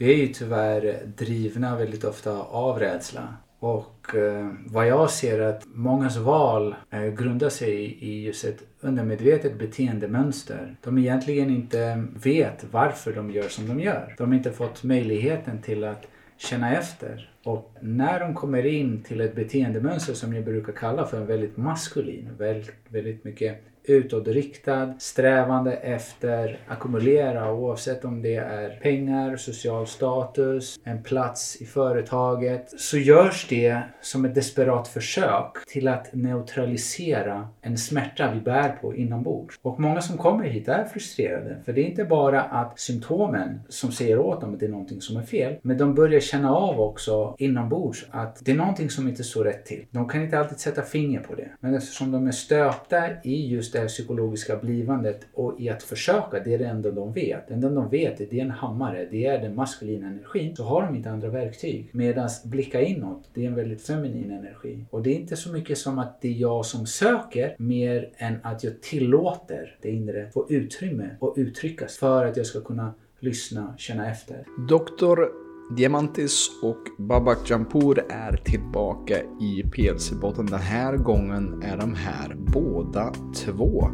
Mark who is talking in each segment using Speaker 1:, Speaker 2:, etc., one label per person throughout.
Speaker 1: Vi är ju tyvärr drivna väldigt ofta av rädsla. Och eh, vad jag ser att mångas val eh, grundar sig i just ett undermedvetet beteendemönster. De egentligen inte vet varför de gör som de gör. De har inte fått möjligheten till att känna efter. Och när de kommer in till ett beteendemönster som jag brukar kalla för en väldigt maskulin, väldigt, väldigt mycket utåtriktad, strävande efter ackumulera oavsett om det är pengar, social status, en plats i företaget. Så görs det som ett desperat försök till att neutralisera en smärta vi bär på inombords. Och många som kommer hit är frustrerade för det är inte bara att symptomen som säger åt dem att det är någonting som är fel, men de börjar känna av också inombords att det är någonting som inte står rätt till. De kan inte alltid sätta finger på det, men eftersom de är stöpta i just Just det här psykologiska blivandet och i att försöka, det är det enda de vet. Det enda de vet är det är en hammare, det är den maskulina energin. Så har de inte andra verktyg. Medan blicka inåt, det är en väldigt feminin energi. Och det är inte så mycket som att det är jag som söker, mer än att jag tillåter det inre få utrymme och uttryckas för att jag ska kunna lyssna, känna efter.
Speaker 2: Doktor Diamantis och Babak Jampour är tillbaka i PLC-båten. Den här gången är de här båda två.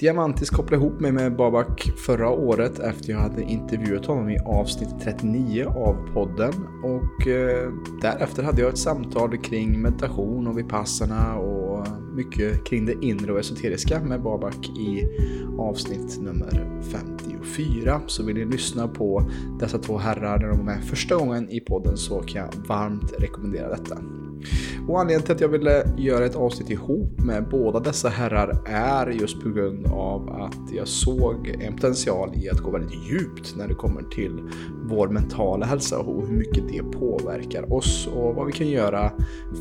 Speaker 2: Diamantis kopplade ihop mig med Babak förra året efter jag hade intervjuat honom i avsnitt 39 av podden. Och eh, därefter hade jag ett samtal kring meditation och vipassarna och mycket kring det inre och esoteriska med Babak i avsnitt nummer 54. Så vill ni lyssna på dessa två herrar när de var med första gången i podden så kan jag varmt rekommendera detta. Och anledningen till att jag ville göra ett avsnitt ihop med båda dessa herrar är just på grund av att jag såg en potential i att gå väldigt djupt när det kommer till vår mentala hälsa och hur mycket det påverkar oss och vad vi kan göra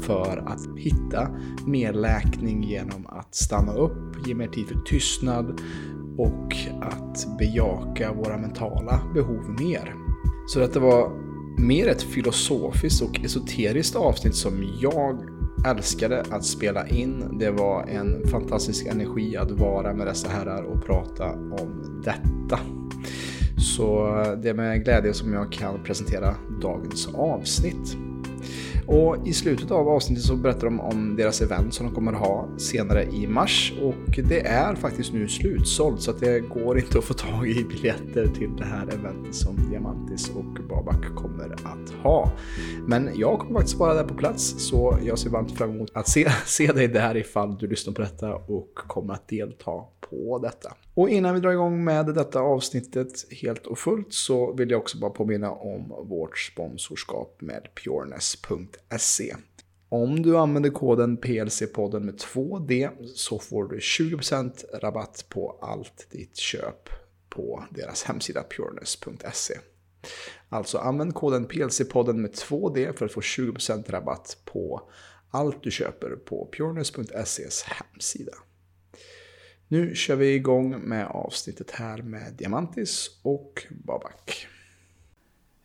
Speaker 2: för att hitta mer läkning genom att stanna upp, ge mer tid för tystnad och att bejaka våra mentala behov mer. Så detta var mer ett filosofiskt och esoteriskt avsnitt som jag älskade att spela in. Det var en fantastisk energi att vara med dessa herrar och prata om detta. Så det är med glädje som jag kan presentera dagens avsnitt. Och i slutet av avsnittet så berättar de om deras event som de kommer ha senare i mars. Och det är faktiskt nu slutsålt så att det går inte att få tag i biljetter till det här eventet som Diamantis och Babak kommer att ha. Men jag kommer faktiskt vara där på plats så jag ser varmt fram emot att se, se dig där ifall du lyssnar på detta och kommer att delta på detta. Och innan vi drar igång med detta avsnittet helt och fullt så vill jag också bara påminna om vårt sponsorskap med pureness.se. Om du använder koden PLC-podden med 2D så får du 20% rabatt på allt ditt köp på deras hemsida pureness.se. Alltså använd koden PLC-podden med 2D för att få 20% rabatt på allt du köper på pureness.ses hemsida. Nu kör vi igång med avsnittet här med Diamantis och Babak.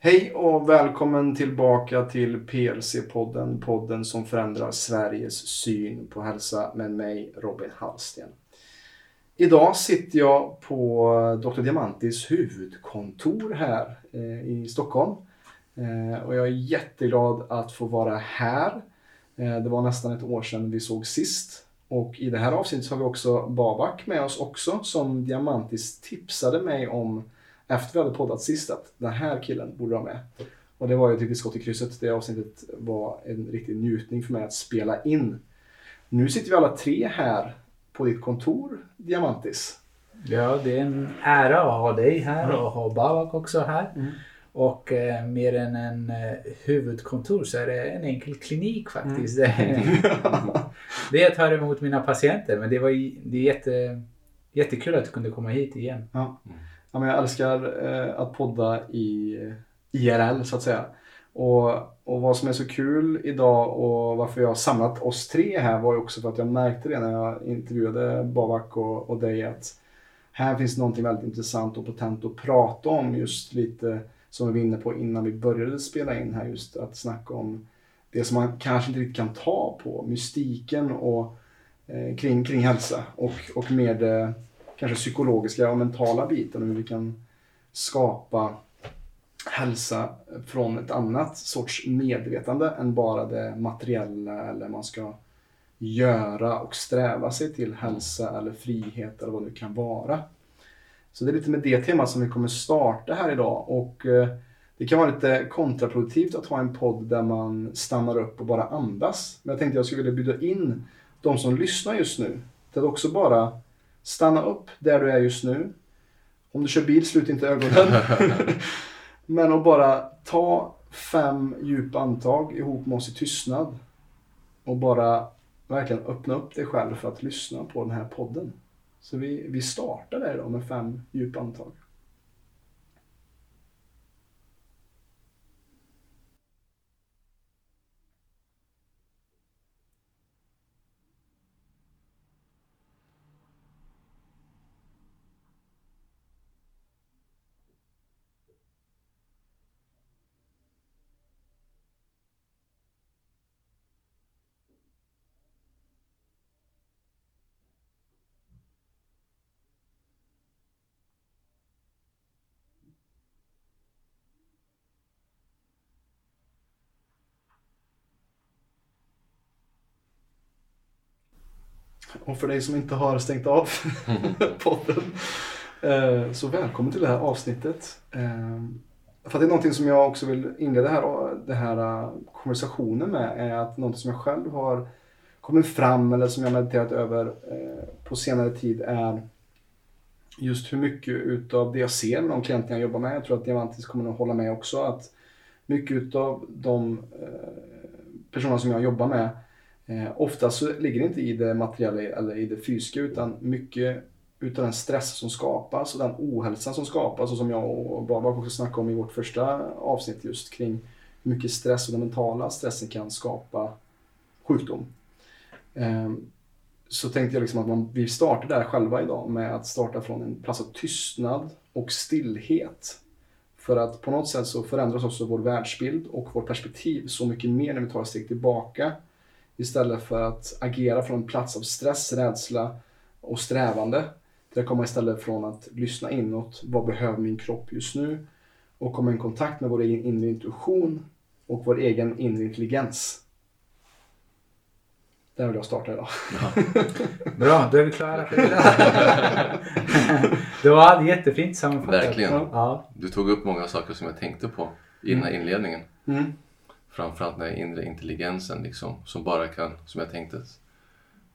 Speaker 2: Hej och välkommen tillbaka till PLC-podden, podden som förändrar Sveriges syn på hälsa med mig Robin Hallsten. Idag sitter jag på Dr. Diamantis huvudkontor här eh, i Stockholm. Eh, och jag är jätteglad att få vara här. Eh, det var nästan ett år sedan vi såg sist. Och i det här avsnittet har vi också Babak med oss också som Diamantis tipsade mig om efter vi hade poddat sist att den här killen borde vara med. Och det var ju ett riktigt skott i krysset. Det avsnittet var en riktig njutning för mig att spela in. Nu sitter vi alla tre här på ditt kontor, Diamantis.
Speaker 1: Ja, det är en ära att ha dig här och ha Babak också här. Mm. Och eh, mer än en eh, huvudkontor så är det en enkel klinik faktiskt. Mm. det är att ta emot mina patienter men det, var, det är jätte, jättekul att du kunde komma hit igen.
Speaker 2: Ja. Ja, men jag älskar eh, att podda i IRL så att säga. Och, och vad som är så kul idag och varför jag har samlat oss tre här var ju också för att jag märkte det när jag intervjuade Babak och, och dig att här finns någonting väldigt intressant och potent att prata om just lite som vi var inne på innan vi började spela in här just att snacka om det som man kanske inte riktigt kan ta på, mystiken och eh, kring, kring hälsa och, och mer det eh, kanske psykologiska och mentala biten och hur vi kan skapa hälsa från ett annat sorts medvetande än bara det materiella eller man ska göra och sträva sig till hälsa eller frihet eller vad det kan vara. Så det är lite med det temat som vi kommer starta här idag och eh, det kan vara lite kontraproduktivt att ha en podd där man stannar upp och bara andas. Men jag tänkte jag skulle vilja bjuda in de som lyssnar just nu till att också bara stanna upp där du är just nu. Om du kör bil, slut inte ögonen. Men att bara ta fem djupa andetag ihop med oss i tystnad. Och bara verkligen öppna upp dig själv för att lyssna på den här podden. Så vi, vi startar där idag med fem djupa andetag. Och för dig som inte har stängt av podden eh, så välkommen till det här avsnittet. Eh, för det är någonting som jag också vill inleda här, den här eh, konversationen med är att någonting som jag själv har kommit fram eller som jag mediterat över på senare tid är just hur mycket utav det jag ser med de klienter jag jobbar med, jag tror att Diamantis kommer att hålla med också, att mycket utav de personer som jag jobbar med Eh, oftast så ligger det inte i det materiella eller i det fysiska utan mycket utav den stress som skapas och den ohälsa som skapas och som jag och Babak också snackade om i vårt första avsnitt just kring hur mycket stress och den mentala stressen kan skapa sjukdom. Eh, så tänkte jag liksom att man, vi startar där själva idag med att starta från en plats av tystnad och stillhet. För att på något sätt så förändras också vår världsbild och vårt perspektiv så mycket mer när vi tar ett steg tillbaka Istället för att agera från en plats av stress, rädsla och strävande. Till att komma istället från att lyssna inåt. Vad behöver min kropp just nu? Och komma i kontakt med vår egen inre intuition och vår egen inre intelligens. Där vill jag starta idag. Ja.
Speaker 1: Bra, då är vi klara för idag. det var jättefint sammanfattat.
Speaker 3: Verkligen. Ja. Du tog upp många saker som jag tänkte på innan mm. inledningen. Mm framförallt den inre intelligensen liksom, som bara kan, som jag tänkte,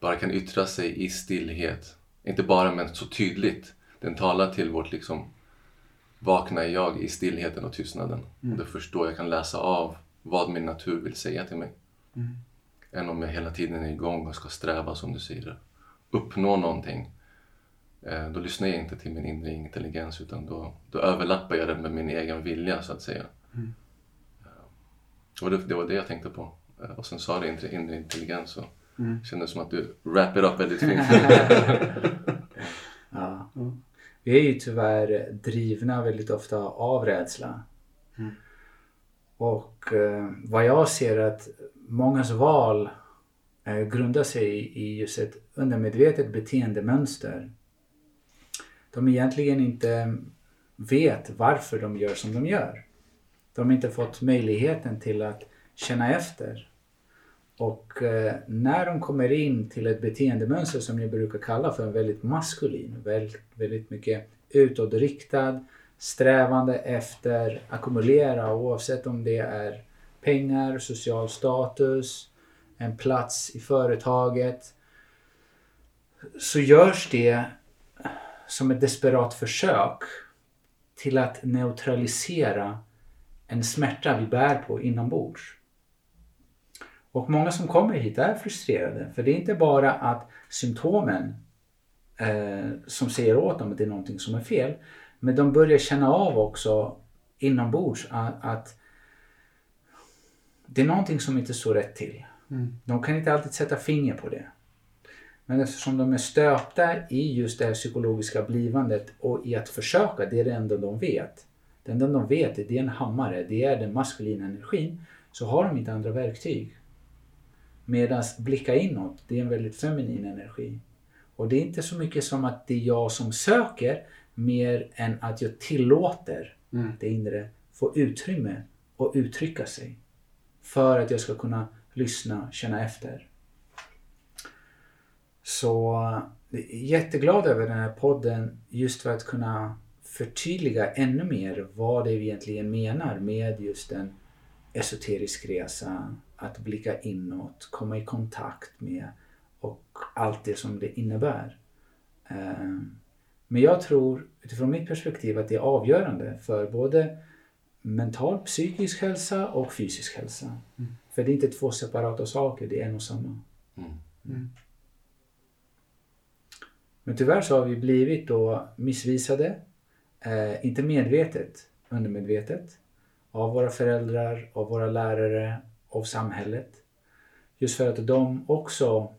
Speaker 3: bara kan yttra sig i stillhet. Inte bara men så tydligt. Den talar till vårt liksom vakna jag i stillheten och tystnaden. Mm. Och det förstår jag kan läsa av vad min natur vill säga till mig. Mm. Än om jag hela tiden är igång och ska sträva, som du säger, uppnå någonting. Eh, då lyssnar jag inte till min inre intelligens utan då, då överlappar jag den med min egen vilja så att säga. Mm. Och det, det var det jag tänkte på. Eh, och sen sa du inre, inre intelligens och mm. kändes som att du wrap it up väldigt fint.
Speaker 1: ja. Mm. Vi är ju tyvärr drivna väldigt ofta av rädsla. Mm. Och eh, vad jag ser att mångas val eh, grundar sig i just ett undermedvetet beteendemönster. De egentligen inte vet varför de gör som de gör. De har inte fått möjligheten till att känna efter. Och eh, när de kommer in till ett beteendemönster som ni brukar kalla för en väldigt maskulin, väldigt, väldigt mycket utåtriktad, strävande efter ackumulera oavsett om det är pengar, social status, en plats i företaget. Så görs det som ett desperat försök till att neutralisera en smärta vi bär på inombords. Och många som kommer hit är frustrerade för det är inte bara att symptomen eh, som säger åt dem att det är någonting som är fel. Men de börjar känna av också inombords att, att det är någonting som inte står rätt till. Mm. De kan inte alltid sätta finger på det. Men eftersom de är stöpta i just det här psykologiska blivandet och i att försöka, det är det enda de vet. Det enda de vet är det är en hammare, det är den maskulina energin. Så har de inte andra verktyg. Medan blicka inåt, det är en väldigt feminin energi. Och det är inte så mycket som att det är jag som söker mer än att jag tillåter mm. det inre få utrymme och uttrycka sig. För att jag ska kunna lyssna, känna efter. Så är jätteglad över den här podden just för att kunna förtydliga ännu mer vad det egentligen menar med just en esoterisk resa. Att blicka inåt, komma i kontakt med och allt det som det innebär. Ehm, men jag tror utifrån mitt perspektiv att det är avgörande för både mental, psykisk hälsa och fysisk hälsa. Mm. För det är inte två separata saker, det är en och samma. Mm. Mm. Men tyvärr så har vi blivit då missvisade, eh, inte medvetet, undermedvetet, av våra föräldrar, av våra lärare, av samhället. Just för att de också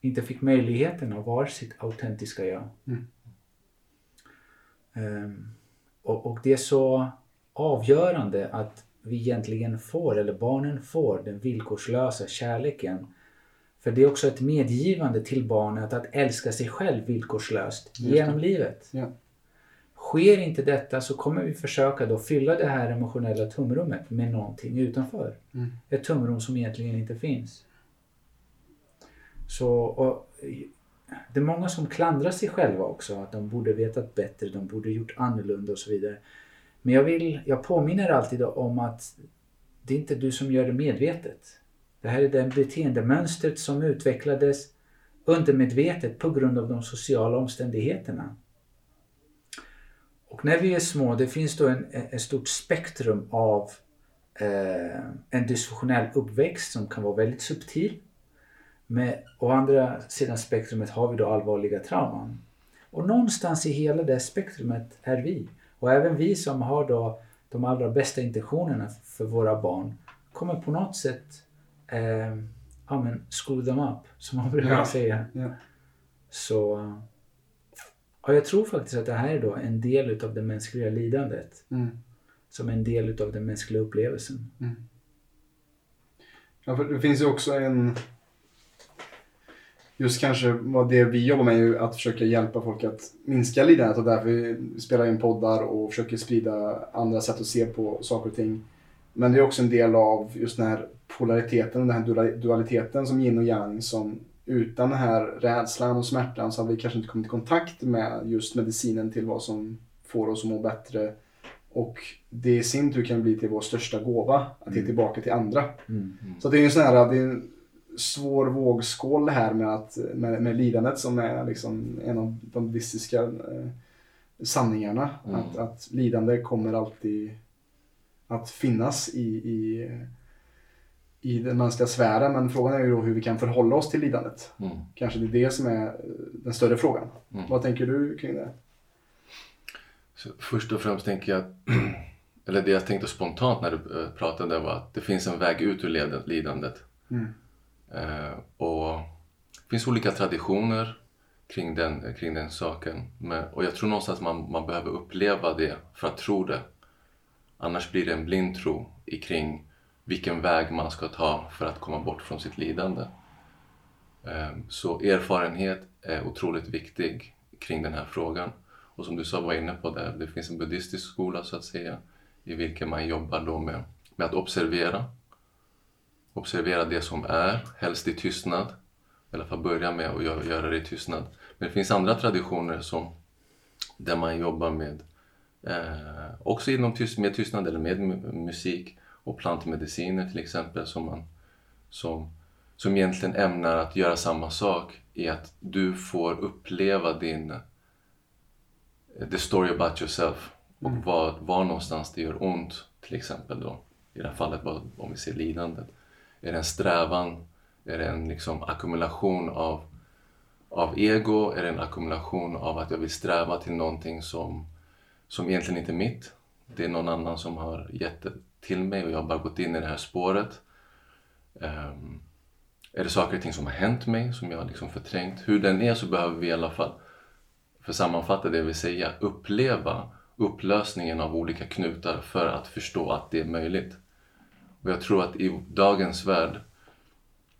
Speaker 1: inte fick möjligheten att vara sitt autentiska jag. Mm. Um, och, och, det är så avgörande att vi egentligen får, eller barnen får, den villkorslösa kärleken. För det är också ett medgivande till barnet att älska sig själv villkorslöst genom livet. Ja. Sker inte detta så kommer vi försöka då fylla det här emotionella tomrummet med någonting utanför. Mm. Ett tomrum som egentligen inte finns. Så, och, det är många som klandrar sig själva också. Att de borde vetat bättre, de borde gjort annorlunda och så vidare. Men jag, vill, jag påminner alltid om att det är inte du som gör det medvetet. Det här är det beteendemönstret som utvecklades undermedvetet på grund av de sociala omständigheterna. Och när vi är små, det finns då en, en stort spektrum av eh, en dysfunktionell uppväxt som kan vara väldigt subtil. Med, å andra sidan spektrumet har vi då allvarliga trauman. Och någonstans i hela det spektrumet är vi. Och även vi som har då de allra bästa intentionerna för våra barn kommer på något sätt eh, ja, men screw them up, som man brukar ja. säga. Ja. Så ja, jag tror faktiskt att det här är då en del utav det mänskliga lidandet. Mm. Som en del utav den mänskliga upplevelsen. Mm.
Speaker 2: Ja, för det finns ju också en just kanske vad det vi jobbar med är ju att försöka hjälpa folk att minska lidandet och därför vi spelar in poddar och försöker sprida andra sätt att se på saker och ting. Men det är också en del av just den här polariteten, den här dualiteten som yin och yang som utan den här rädslan och smärtan så hade vi kanske inte kommit i kontakt med just medicinen till vad som får oss att må bättre. Och det i sin tur kan bli till vår största gåva, att ge mm. tillbaka till andra. Mm. Mm. Så det är en sån här, det är en svår vågskål det här med, att, med, med lidandet som är liksom en av de buddhistiska eh, sanningarna. Mm. Att, att lidande kommer alltid att finnas i, i, i den mänskliga sfären. Men frågan är ju då hur vi kan förhålla oss till lidandet. Mm. Kanske det är det som är den större frågan. Mm. Vad tänker du kring det?
Speaker 3: Så först och främst tänker jag, eller det jag tänkte spontant när du eh, pratade var att det finns en väg ut ur lidandet. Mm. Eh, och det finns olika traditioner kring den, kring den saken. Men, och jag tror någonstans att man, man behöver uppleva det för att tro det. Annars blir det en blind tro kring vilken väg man ska ta för att komma bort från sitt lidande. Ehm, så erfarenhet är otroligt viktig kring den här frågan. Och som du sa var inne på där, det finns en buddhistisk skola så att säga i vilken man jobbar då med, med att observera observera det som är, helst i tystnad. I alla fall börja med att göra det i tystnad. Men det finns andra traditioner som, där man jobbar med, eh, också inom tyst, med tystnad eller med musik och plantmediciner till exempel som, man, som, som egentligen ämnar att göra samma sak i att du får uppleva din the story about yourself och mm. var, var någonstans det gör ont till exempel då. I det här fallet om vi ser lidandet. Är det en strävan? Är det en liksom ackumulation av, av ego? Är det en ackumulation av att jag vill sträva till någonting som, som egentligen inte är mitt? Det är någon annan som har gett det till mig och jag har bara gått in i det här spåret. Um, är det saker och ting som har hänt mig som jag har liksom förträngt? Hur den är så behöver vi i alla fall, för att sammanfatta det vill säga, uppleva upplösningen av olika knutar för att förstå att det är möjligt. Och jag tror att i dagens värld,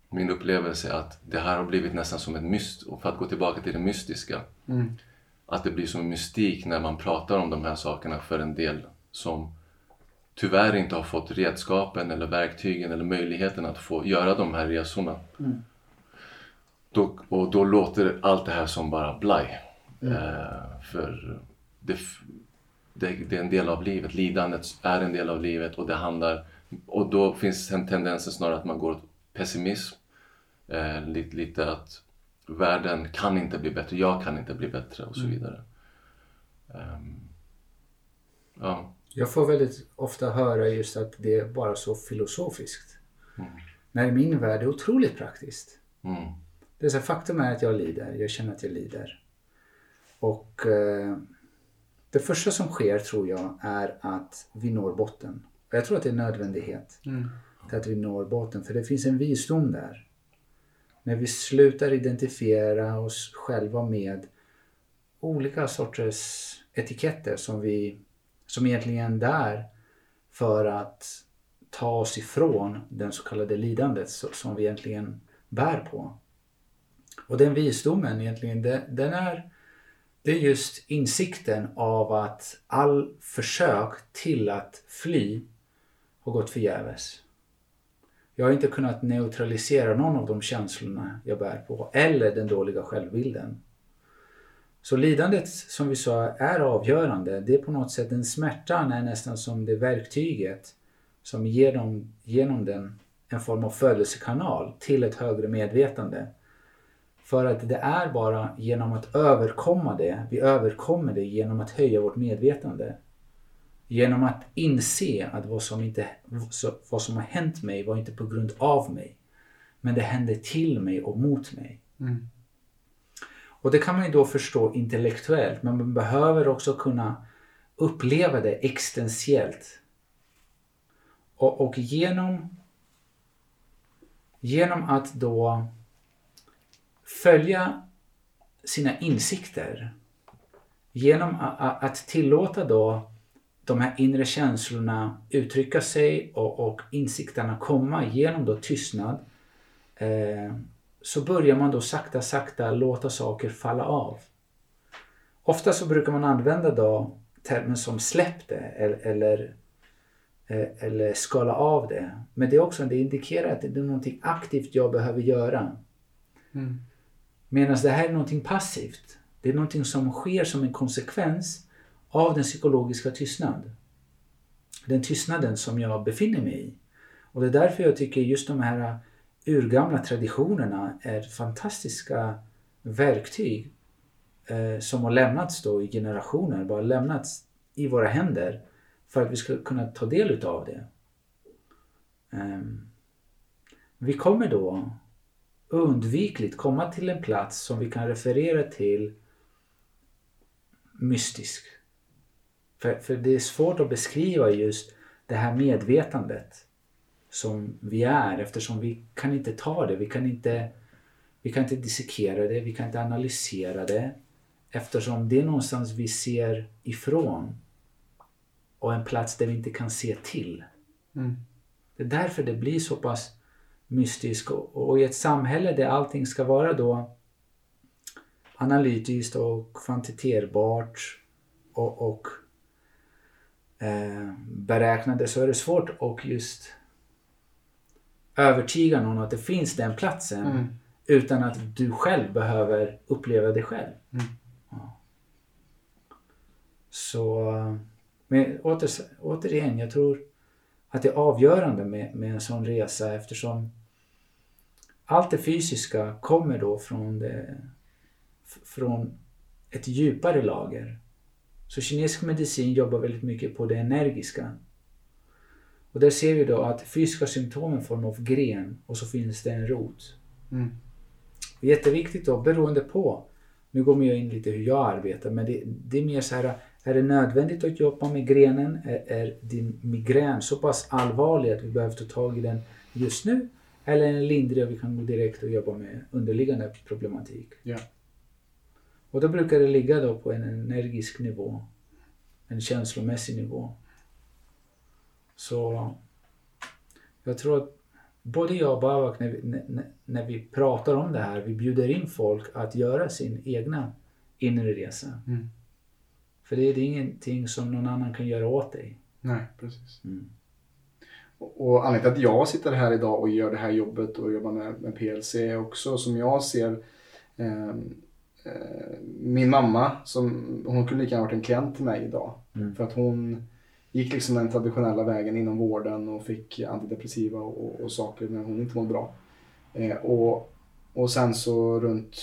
Speaker 3: min upplevelse är att det här har blivit nästan som ett myst, och för att gå tillbaka till det mystiska, mm. att det blir som mystik när man pratar om de här sakerna för en del som tyvärr inte har fått redskapen eller verktygen eller möjligheten att få göra de här resorna.
Speaker 1: Mm.
Speaker 3: Då, och då låter allt det här som bara blaj. Eh, för det, det, det är en del av livet. Lidandet är en del av livet och det handlar... Och då finns en tendens snarare att man går åt pessimism. Eh, lite, lite att världen kan inte bli bättre, jag kan inte bli bättre och så vidare. Ehm, ja.
Speaker 1: Jag får väldigt ofta höra just att det är bara så filosofiskt. När i min värld är det otroligt praktiskt.
Speaker 3: Mm.
Speaker 1: Det är så här, faktum är att jag lider, jag känner att jag lider. Och eh, det första som sker tror jag är att vi når botten. Och jag tror att det är en nödvändighet. Till att vi når botten, för det finns en visdom där. När vi slutar identifiera oss själva med olika sorters etiketter som vi som egentligen är där för att ta oss ifrån den så kallade lidandet som vi egentligen bär på. Och den visdomen egentligen, den är, det är just insikten av att all försök till att fly har gått förgäves. Jag har inte kunnat neutralisera någon av de känslorna jag bär på eller den dåliga självbilden. Så lidandet som vi sa är avgörande. Det är på något sätt, den smärtan är nästan som det verktyget som ger dem, genom den en form av födelsekanal till ett högre medvetande. För att det är bara genom att överkomma det, vi överkommer det genom att höja vårt medvetande. Genom att inse att vad som, inte, vad som har hänt mig var inte på grund av mig. Men det hände till mig och mot mig. Mm. Och det kan man ju då förstå intellektuellt men man behöver också kunna uppleva det existentiellt. Och, och genom, genom att då följa sina insikter genom att tillåta då de här inre känslorna uttrycka sig och, och insikterna komma genom då tystnad eh, så börjar man då sakta sakta låta saker falla av. Ofta så brukar man använda då termen som släpp det eller, eller, eh, eller skala av det. Men det är också det indikerar att det är någonting aktivt jag behöver göra. Medan det här är någonting passivt. Det är någonting som sker som en konsekvens av den psykologiska tystnad. Den tystnaden som jag befinner mig i. Och det är därför jag tycker just de här urgamla traditionerna är fantastiska verktyg eh, som har lämnats då i generationer, bara lämnats i våra händer för att vi ska kunna ta del utav det. Eh, vi kommer då undvikligt komma till en plats som vi kan referera till mystisk. För, för det är svårt att beskriva just det här medvetandet som vi är eftersom vi kan inte ta det, vi kan inte, vi kan inte dissekera det, vi kan inte analysera det eftersom det är någonstans vi ser ifrån och en plats där vi inte kan se till. Det är därför det blir så pass mystiskt och, och i ett samhälle där allting ska vara då analytiskt och kvantiterbart och, och eh, beräknade så är det svårt att just övertyga någon att det finns den platsen utan att du själv behöver uppleva det själv. Ja. Så men åter, återigen, jag tror att det är avgörande med, med en sån resa eftersom allt det fysiska kommer då från, det, från ett djupare lager. Så kinesisk medicin jobbar väldigt mycket på det energiska. Och där ser vi då att fysiska symptom är en form av gren och så finns det en rot. Och Jätteviktigt då, beroende på. Nu går jag in lite hur jag arbetar, men det, det är mer så här, är det nödvändigt att jobba med grenen? Är, är din migrän så pass allvarlig att vi behöver ta tag i den just nu? Eller är den lindrig och vi kan gå direkt och jobba med underliggande problematik?
Speaker 2: Ja.
Speaker 1: Och då brukar det ligga då på en energisk nivå. En känslomässig nivå. Så jag tror att både jag och Babak när vi, när, när vi pratar om det här, vi bjuder in folk att göra sin egna inre resa.
Speaker 2: Mm.
Speaker 1: För det är, ingenting som någon annan kan göra åt dig.
Speaker 2: Nej, precis. Mm. Och, och anledningen till att jag sitter här idag och gör det här jobbet och jobbar med, med PLC också som jag ser eh, eh, min mamma, som, hon kunde lika gärna varit en klient till mig idag. Mm. För att hon gick liksom den traditionella vägen inom vården och fick antidepressiva och, och saker när hon inte mådde bra. Eh, och, och sen så runt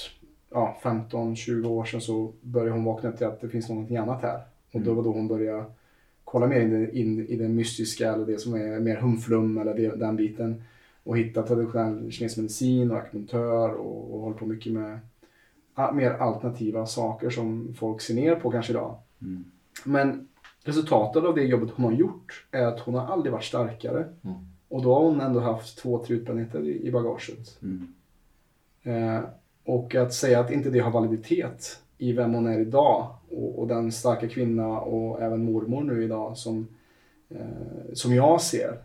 Speaker 2: ja, 15-20 år sedan så började hon vakna upp till att det finns någonting annat här. Och då mm. var då hon började kolla mer in, in i det mystiska eller det som är mer humflum eller det, den biten. Och hitta traditionell kinesisk medicin och akupunktör och, och håller på mycket med mer alternativa saker som folk ser ner på kanske idag. Mm. Men resultatet av det jobbet hon har gjort är att hon har aldrig varit starkare. Mm. Och då har hon ändå haft två, tre utbrändheter i, i bagaget. Mm. Eh, och att säga att inte det har validitet i vem hon är idag och, och den starka kvinna och även mormor nu idag som, eh, som jag ser.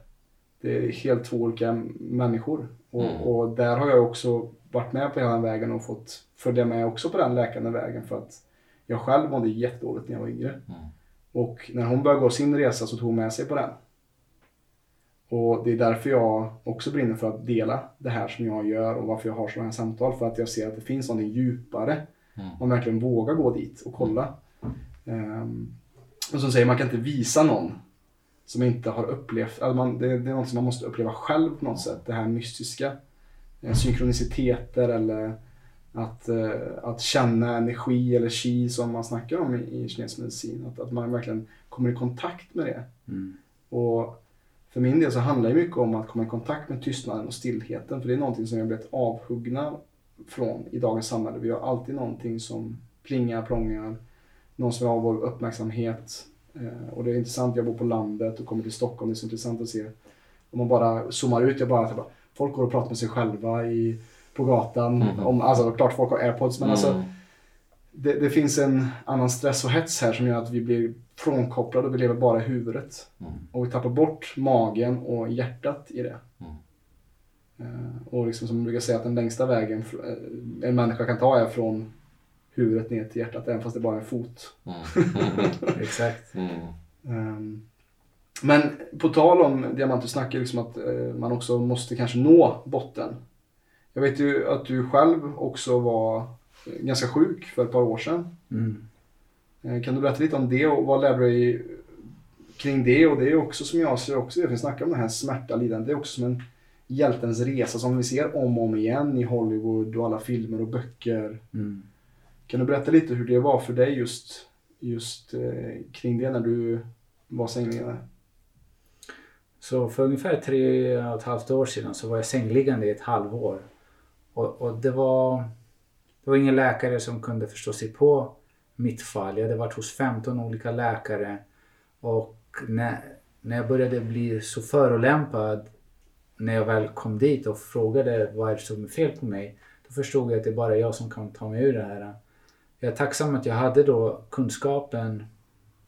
Speaker 2: Det är helt två olika människor. Och, mm. och där har jag också varit med på hela den vägen och fått följa med också på den läkande vägen för att jag själv mådde jättedåligt när jag var yngre. Mm. Och när hon började gå sin resa så tog hon med sig på den. Och det är därför jag också brinner för att dela det här som jag gör och varför jag har sådana här samtal. För att jag ser att det finns något djupare. Mm. Man verkligen vågar gå dit och kolla. Um, och som säger, man kan inte visa någon som inte har upplevt, alltså man, det, det, är något som man måste uppleva själv på något sätt. Det här mystiska. Eh, synkroniciteter eller att, eh, att känna energi eller chi som man snackar om i, i kinesisk medicin. Att, att man verkligen kommer i kontakt med det. Mm. Och för min del så handlar det mycket om att komma i kontakt med tystnaden och stillheten. För det är någonting som vi har blivit avhuggna från i dagens samhälle. Vi har alltid någonting som plingar, plångar, någon som vill ha vår uppmärksamhet. Eh, och det är intressant, jag bor på landet och kommer till Stockholm, det är så intressant att se. Om man bara zoomar ut, jag bara, jag bara folk går och pratar med sig själva i, på gatan. Mm. Om, alltså klart folk har airpods men alltså, mm. alltså det, det, finns en annan stress och hets här som gör att vi blir frånkopplade och vi lever bara i huvudet. Mm. Och vi tappar bort magen och hjärtat i det. Uh, och liksom som man brukar säga att den längsta vägen eh, en människa kan ta är från huvudet ner till hjärtat även fast det bara är en fot.
Speaker 1: Mm. Exakt.
Speaker 2: Um, men på tal om diamanter snackar liksom att uh, man också måste kanske nå botten. Jag vet ju att du själv också var ganska sjuk för ett par år sedan. Mm. Uh, kan du berätta lite om det och vad lärde du dig kring det? Och det är också som jag ser också det, vi snackar om den här smärta, lidande. Det är också som en hjältens resa som vi ser om och om igen i Hollywood och alla filmer och böcker. Mm. Kan du berätta lite hur det var för dig just, just eh, kring det när du var sängliggande?
Speaker 1: Så för ungefär tre och ett halvt år sedan så var jag sängliggande i ett halvår. Och, och det, var, det var ingen läkare som kunde förstå sig på mitt fall. Jag hade varit hos 15 olika läkare och när, när jag började bli så förolämpad när jag väl kom dit och frågade vad är det som är fel på mig. Då förstod jag att det är bara jag som kan ta mig ur det här. Jag är tacksam att jag hade då kunskapen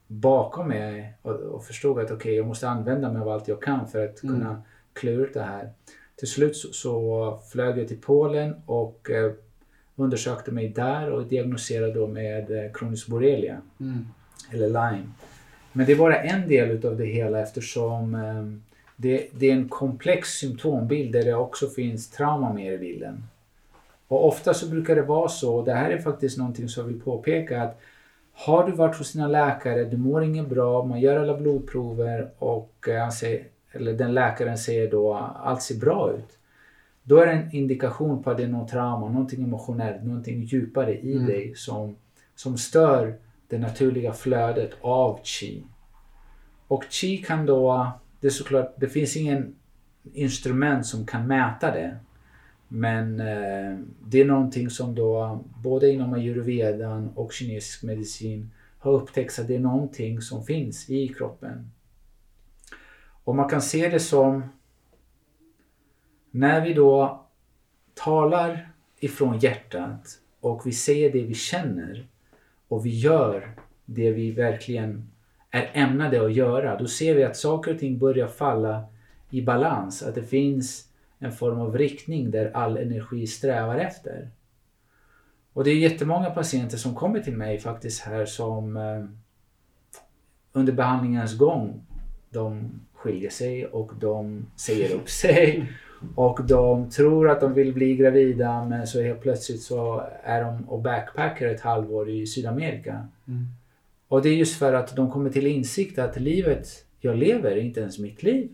Speaker 1: bakom mig och, och förstod att okej, okay, jag måste använda mig av allt jag kan för att mm. kunna klura ut det här. Till slut så, så flög jag till Polen och eh, undersökte mig där och diagnostiserade då med eh, kronisk borrelia. Mm. Eller Lyme. Men det är bara en del utav det hela eftersom eh, det, det, är en komplex symptombild där det också finns trauma med i bilden. Och ofta så brukar det vara så, och det här är faktiskt någonting som jag vill påpeka, att har du varit hos dina läkare, du mår inget bra, man gör alla blodprover och han säger, eller den läkaren säger då allt ser bra ut. Då är det en indikation på att det är något trauma, någonting emotionellt, någonting djupare i mm. dig som, som stör det naturliga flödet av chi. Och chi kan då det är såklart, det finns ingen instrument som kan mäta det. Men eh, det är någonting som då både inom ayurvedan och kinesisk medicin har upptäckts att det är någonting som finns i kroppen. Och man kan se det som när vi då talar ifrån hjärtat och vi säger det vi känner och vi gör det vi verkligen är ämnade att göra, då ser vi att saker och ting börjar falla i balans. Att det finns en form av riktning där all energi strävar efter. Och det är jättemånga patienter som kommer till mig faktiskt här som eh, under behandlingens gång de skiljer sig och de säger upp sig. Och de tror att de vill bli gravida men så helt plötsligt så är de och backpackar ett halvår i Sydamerika.
Speaker 2: Mm.
Speaker 1: Och det är just för att de kommer till insikt att livet jag lever är inte ens mitt liv.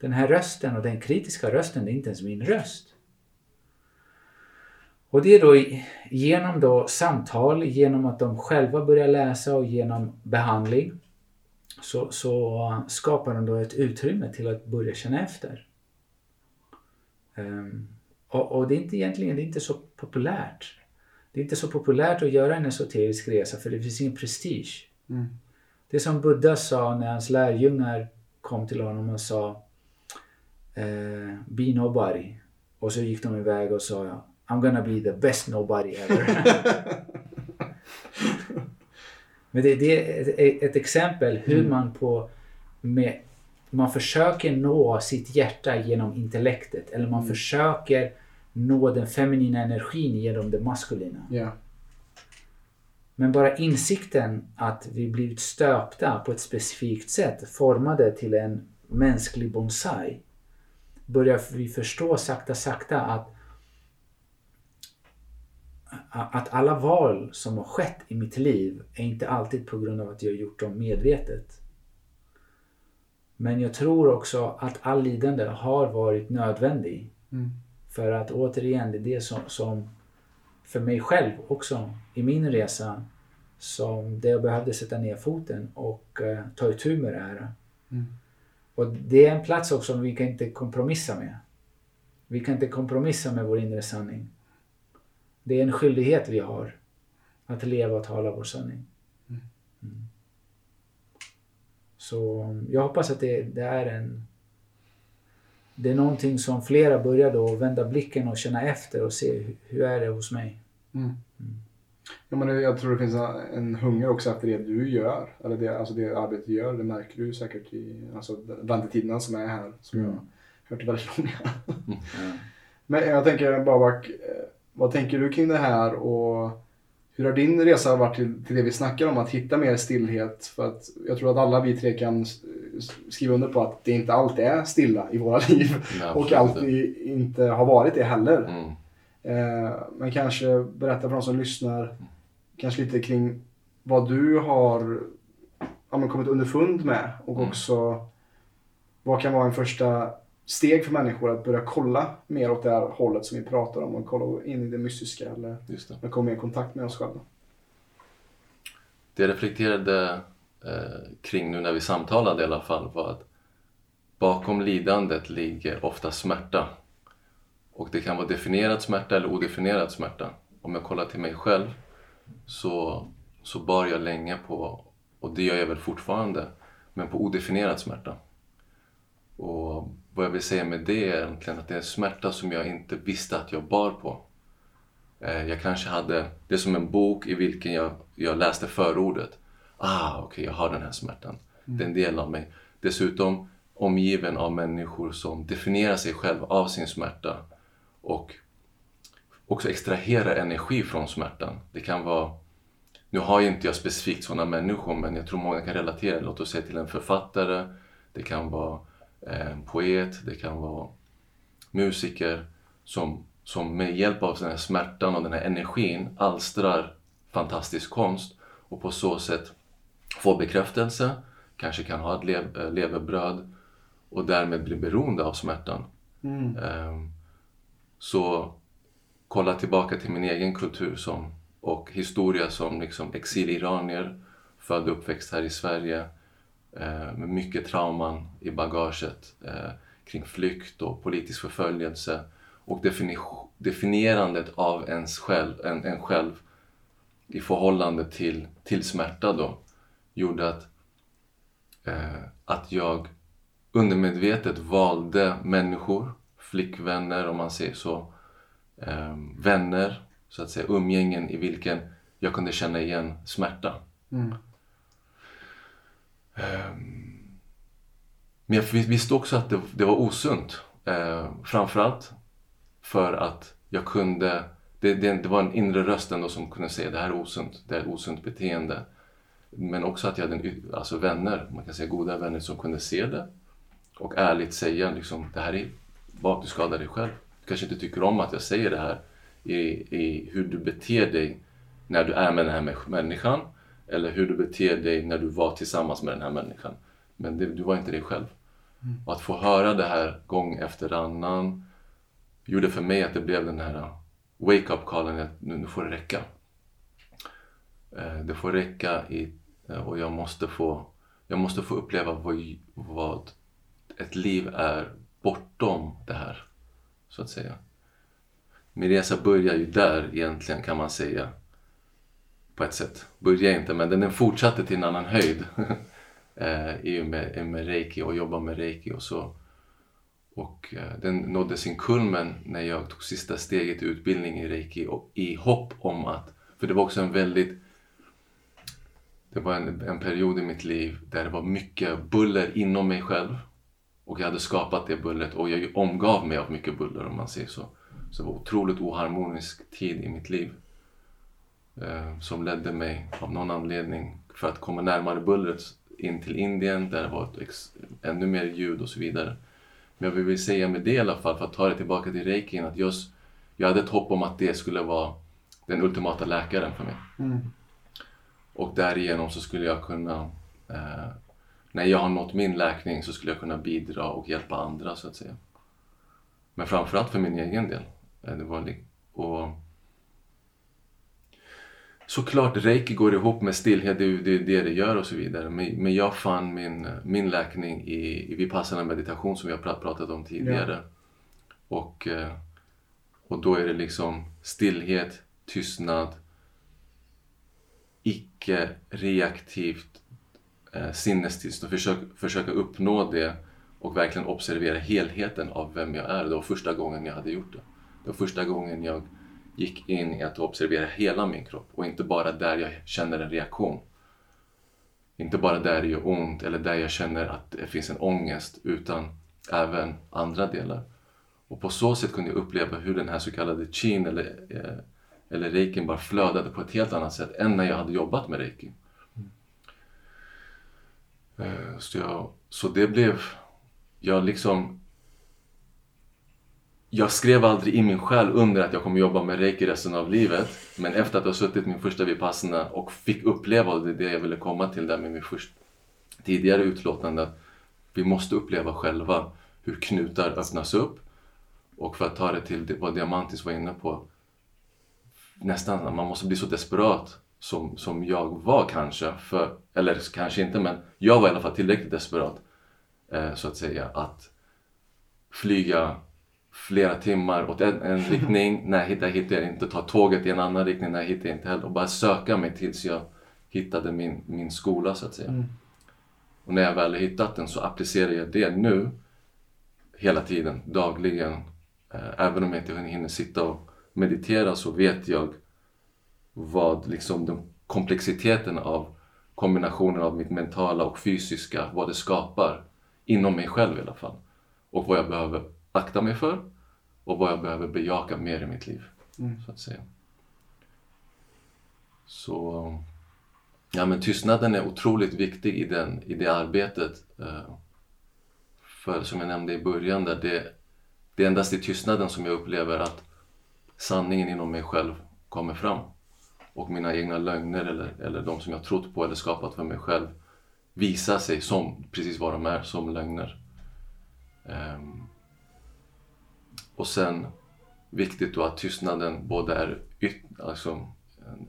Speaker 1: Den här rösten och den kritiska rösten det är inte ens min röst. Och det är då genom då samtal, genom att de själva börjar läsa och genom behandling så, så skapar de då ett utrymme till att börja känna efter. Um, och, och, det är inte egentligen det är inte så populärt. Det är inte så populärt att göra en esoterisk resa för det finns ingen prestige.
Speaker 2: Mm.
Speaker 1: Det som Buddha sa när hans lärjungar kom till honom och sa eh, Be nobody. Och så gick de iväg och sa I'm gonna be the best nobody ever. Men det, det är ett, exempel hur mm. man på med, man försöker nå sitt hjärta genom intellektet eller man mm. försöker nå den feminina energin genom det maskulina.
Speaker 2: Yeah.
Speaker 1: Men bara insikten att vi blivit stöpta på ett specifikt sätt, formade till en mänsklig bonsai, börjar vi förstå sakta sakta att att alla val som har skett i mitt liv är inte alltid på grund av att jag gjort dem medvetet. Men jag tror också att all lidande har varit nödvändig.
Speaker 2: Mm.
Speaker 1: För att återigen, det är det som, som för mig själv också i min resa som det jag behövde sätta ner foten och uh, ta itu med det här.
Speaker 2: Mm.
Speaker 1: Och det är en plats också som vi kan inte kompromissa med. Vi kan inte kompromissa med vår inre sanning. Det är en skyldighet vi har att leva och tala vår sanning.
Speaker 2: Mm.
Speaker 1: Mm. Så jag hoppas att det, det, är en det är någonting som flera börjar då vända blicken och känna efter och se hur är det hos mig.
Speaker 2: Mm. mm. Ja, men jag tror det finns en hunger också efter det du gör. Eller det, alltså det arbetet du gör. Det märker du säkert i alltså, väntetiderna som är här. Som jag har hört väldigt långa. Men jag tänker Babak, vad tänker du kring det här och hur har din resa varit till, till det vi snackar om, att hitta mer stillhet? För att jag tror att alla vi tre kan skriva under på att det inte alltid är stilla i våra liv. Nej, och alltid inte har varit det heller.
Speaker 3: Mm.
Speaker 2: Eh, men kanske berätta för de som lyssnar, kanske lite kring vad du har ja, kommit underfund med och mm. också vad kan vara en första steg för människor att börja kolla mer åt det här hållet som vi pratar om och kolla in i det mystiska eller
Speaker 3: det.
Speaker 2: komma i kontakt med oss själva.
Speaker 3: Det jag reflekterade eh, kring nu när vi samtalade i alla fall var att bakom lidandet ligger ofta smärta. Och det kan vara definierad smärta eller odefinierad smärta. Om jag kollar till mig själv så, så bar jag länge på, och det gör jag väl fortfarande, men på odefinierad smärta. Och vad jag vill säga med det är egentligen att det är en smärta som jag inte visste att jag bar på. Eh, jag kanske hade, det är som en bok i vilken jag, jag läste förordet. Ah, okej, okay, jag har den här smärtan. Mm. Det är en del av mig. Dessutom omgiven av människor som definierar sig själv av sin smärta och också extraherar energi från smärtan. Det kan vara, nu har ju inte jag specifikt sådana människor men jag tror många kan relatera, låt oss säga till en författare, det kan vara en eh, poet, det kan vara musiker som, som med hjälp av den här smärtan och den här energin alstrar fantastisk konst och på så sätt får bekräftelse, kanske kan ha ett lev, eh, levebröd och därmed blir beroende av smärtan.
Speaker 2: Mm.
Speaker 3: Um, så kolla tillbaka till min egen kultur som, och historia som liksom exiliranier, född och uppväxt här i Sverige Eh, Eh, med mycket trauman i bagaget eh, kring flykt och politisk förföljelse och definierandet av ens själv, en, en själv i förhållande till, till smärta då gjorde att, eh, att jag undermedvetet valde människor, flickvänner om man säger så, eh, vänner, så att säga umgängen i vilken jag kunde känna igen smärta.
Speaker 2: Mm.
Speaker 3: Ehm, men jag visste också att det, det var osunt. Eh, framförallt för att jag kunde, det, det, det, var en inre röst ändå som kunde säga det här är osunt, det är ett osunt beteende. Men också att jag hade en, alltså vänner, man kan säga goda vänner som kunde se det och ärligt säga liksom, det här är vad du skadar dig själv. Du kanske inte tycker om att jag säger det här i, i hur du beter dig när du är med den här människan eller hur du beter dig när du var tillsammans med den här människan. Men det, du var inte dig själv. Mm. Och att få höra det här gång efter annan gjorde för mig att det blev den här wake-up callen att nu, nu får det räcka. Eh, det får räcka i, eh, och jag måste få, jag måste få uppleva vad, vad ett liv är bortom det här, så att säga. Min resa börjar ju där egentligen kan man säga. På ett sätt. Börjar inte, men den fortsatte till en annan höjd. Eh, I och med, med reiki och jobba med reiki och så. Och eh, den nådde sin kulmen när jag tog sista steget i utbildning i reiki och i hopp om att, för det var också en väldigt det var en, en period i mitt liv där det var mycket buller inom mig själv. Och jag hade skapat det bullret och jag omgav mig av mycket buller om man säger så. Så det var otroligt oharmonisk tid i mitt liv. Eh, som ledde mig av någon anledning för att komma närmare bullret in till Indien där det var ännu mer ljud och så vidare. Men jag vill säga med det i alla fall, för att ta det tillbaka till reikin, att just jag hade ett hopp om att det skulle vara den ultimata läkaren för mig. Mm. Och därigenom så skulle jag kunna, eh, när jag har nått min läkning så skulle jag kunna bidra och hjälpa andra så att säga. Men framförallt för min egen del. Eh, det var, och Såklart, reiki går ihop med stillhet, det är det, det, det gör och så vidare. Men, men jag fann min, min läkning i, i vipassana meditation som vi har pratat om tidigare. Ja. Och, eh, och då är det liksom stillhet, tystnad, icke reaktivt eh, sinnestillstånd. Försök, försöka uppnå det och verkligen observera helheten av vem jag är. Det var första gången jag hade gjort det. Det var första gången jag gick in i att observera hela min kropp och inte bara där jag känner en reaktion. Inte bara där det gör ont eller där jag känner att det finns en ångest utan även andra delar. Och på så sätt kunde jag uppleva hur den här så kallade chin eller, eh, eller reikin bara flödade på ett helt annat sätt än när jag hade jobbat med reiki. Mm. Så, jag, så det blev, jag liksom jag skrev aldrig i min själ under att jag kommer jobba med reiki resten av livet. Men efter att ha suttit min första vipassana och fick uppleva, och det är det jag ville komma till där med min först, tidigare utlåtande. Vi måste uppleva själva hur knutar öppnas upp. Och för att ta det till vad Diamantis var inne på. Nästan, man måste bli så desperat som, som jag var kanske. För, eller kanske inte, men jag var i alla fall tillräckligt desperat. Eh, så att säga att flyga flera timmar åt en, en riktning. När jag hittade, hittade jag inte. Ta tåget i en annan riktning. När jag hittade inte heller. Och bara söka mig tills jag hittade min, min skola så att säga. Mm. Och när jag väl har hittat den så applicerar jag det nu hela tiden, dagligen. Eh, även om jag inte hinner sitta och meditera så vet jag vad liksom den komplexiteten av kombinationen av mitt mentala och fysiska, vad det skapar inom mig själv i alla fall. Och vad jag behöver akta mig för och vad jag behöver bejaka mer i mitt liv. Mm. Så att säga. Så ja, men tystnaden är otroligt viktig i, den, i det arbetet. Eh, för som jag nämnde i början, där det, det är endast i tystnaden som jag upplever att sanningen inom mig själv kommer fram. Och mina egna lögner eller, eller de som jag trott på eller skapat för mig själv visar sig som precis vad de är, som lögner. Um, och sen viktigt då att tystnaden både är yt, alltså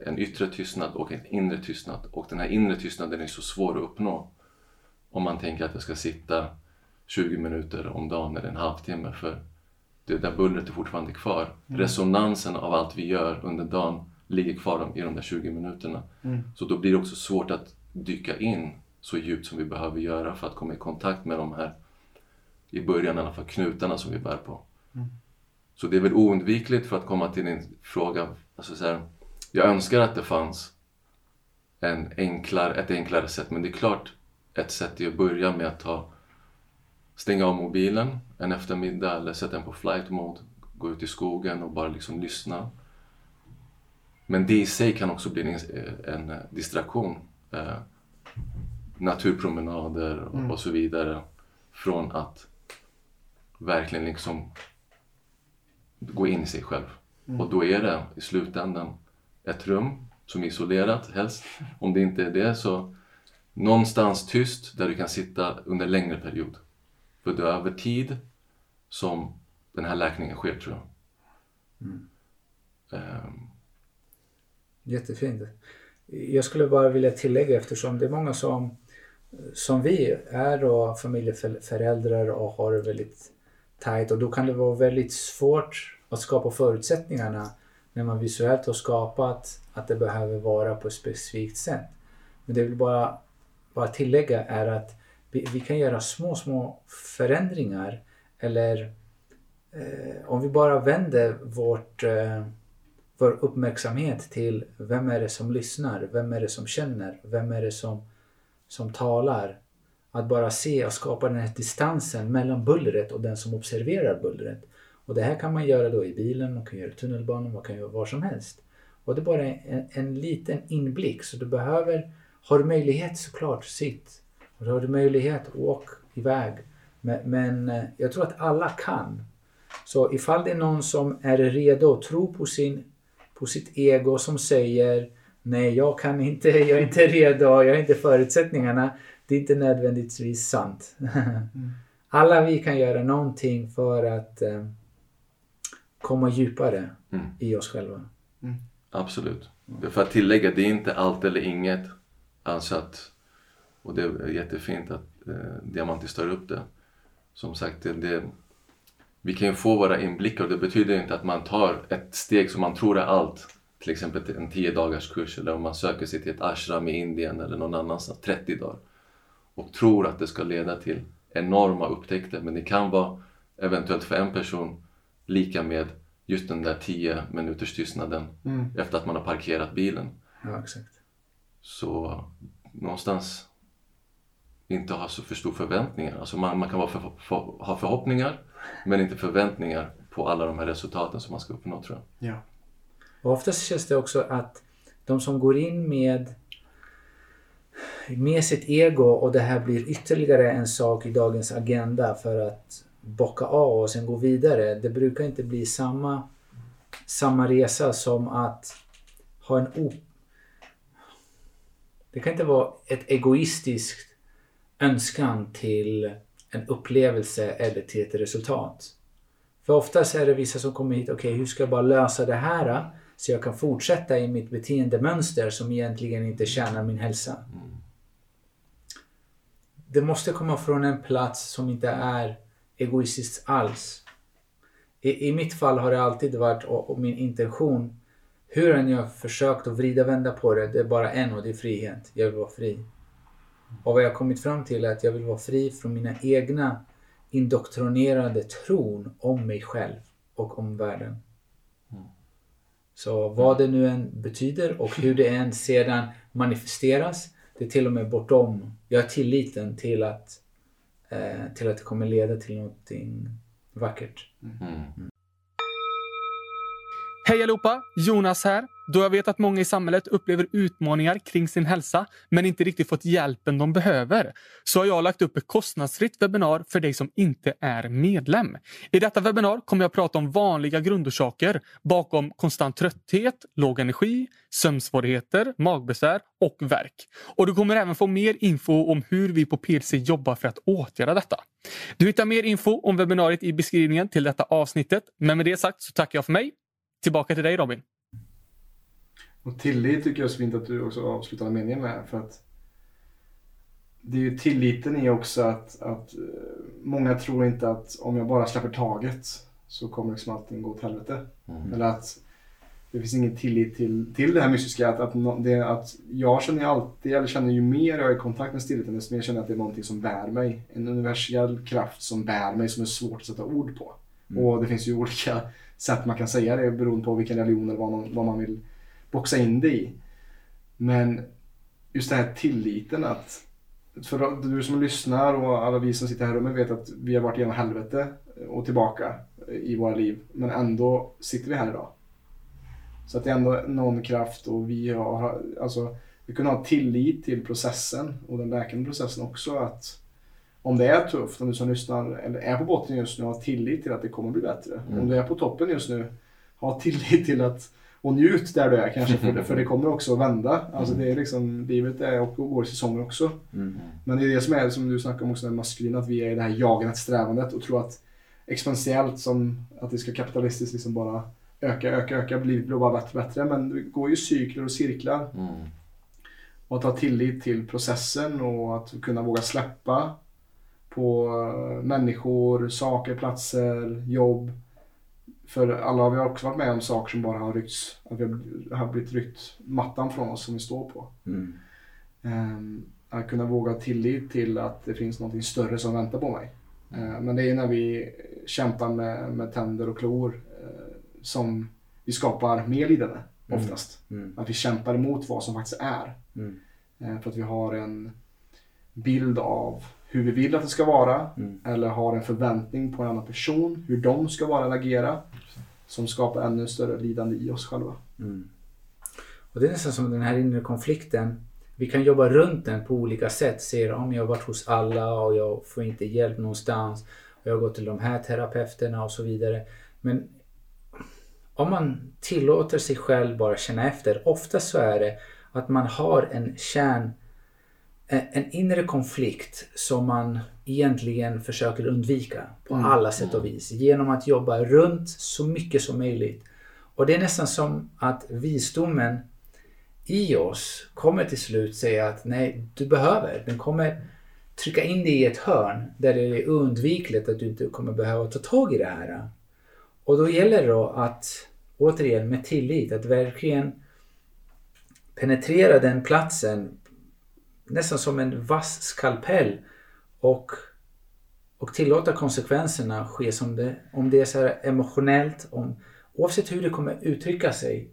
Speaker 3: en yttre tystnad och en inre tystnad. Och den här inre tystnaden är så svår att uppnå om man tänker att jag ska sitta 20 minuter om dagen eller en halvtimme för det där bullret är fortfarande kvar. Mm. Resonansen av allt vi gör under dagen ligger kvar i de där 20 minuterna. Mm. Så då blir det också svårt att dyka in så djupt som vi behöver göra för att komma i kontakt med de här, i början i alla fall, knutarna som vi bär på. Mm. Så det är väl oundvikligt för att komma till din fråga. Alltså så här, jag önskar att det fanns en enklare, ett enklare sätt men det är klart ett sätt är att börja med att ta, stänga av mobilen en eftermiddag eller sätta den på flight mode, gå ut i skogen och bara liksom lyssna. Men det i sig kan också bli en, en distraktion. eh, naturpromenader och,
Speaker 2: Mm.
Speaker 3: och så vidare. Från att verkligen liksom gå in i sig själv.
Speaker 2: Mm.
Speaker 3: Och då är det i slutändan ett rum som är isolerat helst. Om det inte är det så någonstans tyst där du kan sitta under en längre period. För det är över tid som den här läkningen sker tror jag. Ehm,
Speaker 1: Jättefint. Jag skulle bara vilja tillägga eftersom det är många som, som vi är då familjeföräldrar och har det väldigt tajt och då kan det vara väldigt svårt att skapa förutsättningarna när man visuellt har skapat att det behöver vara på ett specifikt sätt. Men det jag vill bara, bara tillägga är att vi, vi kan göra små, små förändringar eller eh, om vi bara vänder vårt eh, vår uppmärksamhet till vem är det som lyssnar, vem är det som känner, vem är det som, som talar. Att bara se och skapa den här distansen mellan bullret och den som observerar bullret. Och det här kan man göra då i bilen, man kan göra i tunnelbanan, man kan göra var som helst. Och det är bara en, en liten inblick så du behöver, har du möjlighet såklart, sitt. Och har du möjlighet, åk iväg. Men, men eh, jag tror att alla kan. Så ifall det är någon som är redo att tro på, sin, på sitt ego som säger nej jag kan inte, jag är inte redo, jag har inte förutsättningarna. Det är inte nödvändigtvis sant. Alla vi kan göra någonting för att eh, komma djupare
Speaker 3: Mm.
Speaker 1: i oss själva.
Speaker 3: Absolut. För att tillägga, det är inte allt eller inget. Alltså att, och det är jättefint att eh, Diamantis tar upp det. Som sagt, det, det, vi kan ju få våra inblickar och det betyder inte att man tar ett steg som man tror är allt. Till exempel till en 10 dagars kurs eller om man söker sig till ett ashram i Indien eller någon annanstans, 30 dagar. Och tror att det ska leda till enorma upptäckter. Men det kan vara eventuellt för en person lika med just den där 10 minuters tystnaden
Speaker 2: Mm.
Speaker 3: efter att man har parkerat bilen.
Speaker 1: Ja, exakt.
Speaker 3: Så någonstans inte ha så för stor förväntningar. Alltså man, man kan vara för, för, ha förhoppningar men inte förväntningar på alla de här resultaten som man ska uppnå tror jag.
Speaker 2: Ja.
Speaker 1: Och oftast känns det också att de som går in med med sitt ego och det här blir ytterligare en sak i dagens agenda för att bocka av och sen gå vidare. Det brukar inte bli samma, samma resa som att ha en o... Det kan inte vara ett egoistiskt önskan till en upplevelse eller till ett resultat. För oftast är det vissa som kommer hit, okej hur ska jag bara lösa det här så jag kan fortsätta i mitt beteendemönster som egentligen inte tjänar min hälsa. Mm. Det måste komma från en plats som inte är egoistiskt alls. I, I mitt fall har det alltid varit, och, och min intention, hur än jag försökt att vrida och vända på det, det är bara en och det är frihet. Jag vill vara fri. Och vad jag kommit fram till är att jag vill vara fri från mina egna indoktrinerade tron om mig själv och om världen. Så vad det nu än betyder och hur det än sedan manifesteras, det är till och med bortom. Jag har tilliten till att, eh, till att det kommer leda till någonting vackert.
Speaker 3: Mm.
Speaker 4: Hej allihopa! Jonas här. Då jag vet att många i samhället upplever utmaningar kring sin hälsa men inte riktigt fått hjälpen de behöver så har jag lagt upp ett kostnadsfritt webbinar för dig som inte är medlem. I detta webbinar kommer jag prata om vanliga grundorsaker bakom konstant trötthet, låg energi, sömnsvårigheter, magbesvär och värk. Och du kommer även få mer info om hur vi på PLC jobbar för att åtgärda detta. Du hittar mer info om webbinariet i beskrivningen till detta avsnittet. Men med det sagt så tackar jag för mig. Tillbaka till dig Robin.
Speaker 2: Och tillit tycker jag är så fint att du också avslutar meningen med. För att det är ju tilliten i också att, att eh, många tror inte att om jag bara släpper taget så kommer liksom allting gå åt helvete.
Speaker 3: Mm.
Speaker 2: Eller att det finns ingen tillit till, till det här mystiska. Att, att, det, att jag känner ju alltid, eller känner ju mer jag är i kontakt med stillheten desto mer känner jag att det är någonting som bär mig. En universell kraft som bär mig som är svårt att sätta ord på. Och det finns ju olika sätt man kan säga det beroende på vilken religion eller vad man, vad man vill boxa in det i. Men just den här tilliten att för du som lyssnar och alla vi som sitter här i rummet vet att vi har varit igenom helvete och tillbaka i våra liv. Men ändå sitter vi här idag. Så att det är ändå någon kraft och vi har, alltså vi kunna ha tillit till processen och den läkande processen också. att Om det är tufft, om du som lyssnar eller är på botten just nu, ha tillit till att det kommer bli bättre.
Speaker 3: Mm.
Speaker 2: Om du är på toppen just nu, ha tillit till att och njut där du är kanske, för det, för det kommer också att vända. Alltså det är liksom, livet är och går i säsonger också.
Speaker 1: Mm.
Speaker 2: Men det är det som är, som du snackar om också, det maskulina, att vi är i det här jagandet, strävandet och tror att exponentiellt som att det ska kapitalistiskt liksom bara öka, öka, öka, livet blir bara bättre bättre. Men det går ju cykler och cirklar.
Speaker 3: Mm.
Speaker 2: Och att ha tillit till processen och att kunna våga släppa på eh, människor, saker, platser, jobb. För alla har vi också varit med om saker som bara har ryckts, att vi har- blivit ryckt mattan från oss som vi står på.
Speaker 1: Mm.
Speaker 2: Ehm, att kunna våga tillit till att det finns något större som väntar på mig. Ehm, men det är när vi kämpar med, med tänder och klor eh, som vi skapar mer lidande
Speaker 1: Mm.
Speaker 2: oftast.
Speaker 1: Mm.
Speaker 2: Att vi kämpar emot vad som faktiskt är. Eh, för att vi har en bild av hur vi vill att det ska vara.
Speaker 1: Mm.
Speaker 2: Eller har en förväntning på en annan person, hur de ska vara eller agera. Som skapar ännu större lidande i oss själva.
Speaker 1: Mm. Och det är nästan som den här inre konflikten. Vi kan jobba runt den på olika sätt. Ser om jag har varit hos alla och jag får inte hjälp någonstans. Och jag har gått till de här terapeuterna och så vidare. Men om man tillåter sig själv bara känna efter. Ofta så är det att man har en kärn en en inre konflikt som man egentligen försöker undvika på
Speaker 2: Mm.
Speaker 1: alla sätt och vis genom att jobba runt så mycket som möjligt. Och det är nästan som att visdomen i oss kommer till slut säga att nej, du behöver. Den kommer trycka in dig i ett hörn där det är oundvikligt att du inte kommer behöva ta tag i det här. Och då gäller det då att, återigen med tillit, att verkligen penetrera den platsen nästan som en vass skalpell och, och tillåta konsekvenserna ske som det, om det är så här emotionellt, om, oavsett hur det kommer uttrycka sig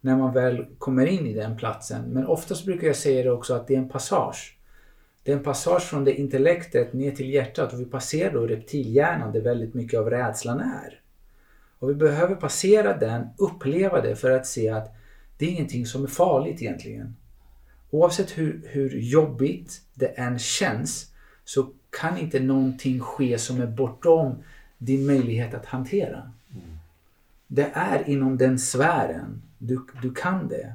Speaker 1: när man väl kommer in i den platsen. Men oftast brukar jag säga det också att det är en passage. Det är en passage från det intellektet ner till hjärtat och vi passerar då reptilhjärnan där väldigt mycket av rädslan är. Och vi behöver passera den, uppleva det för att se att det är ingenting som är farligt egentligen. Oavsett hur, hur jobbigt det än känns så kan inte någonting ske som är bortom din möjlighet att hantera. Det är inom den sfären. Du, du kan det.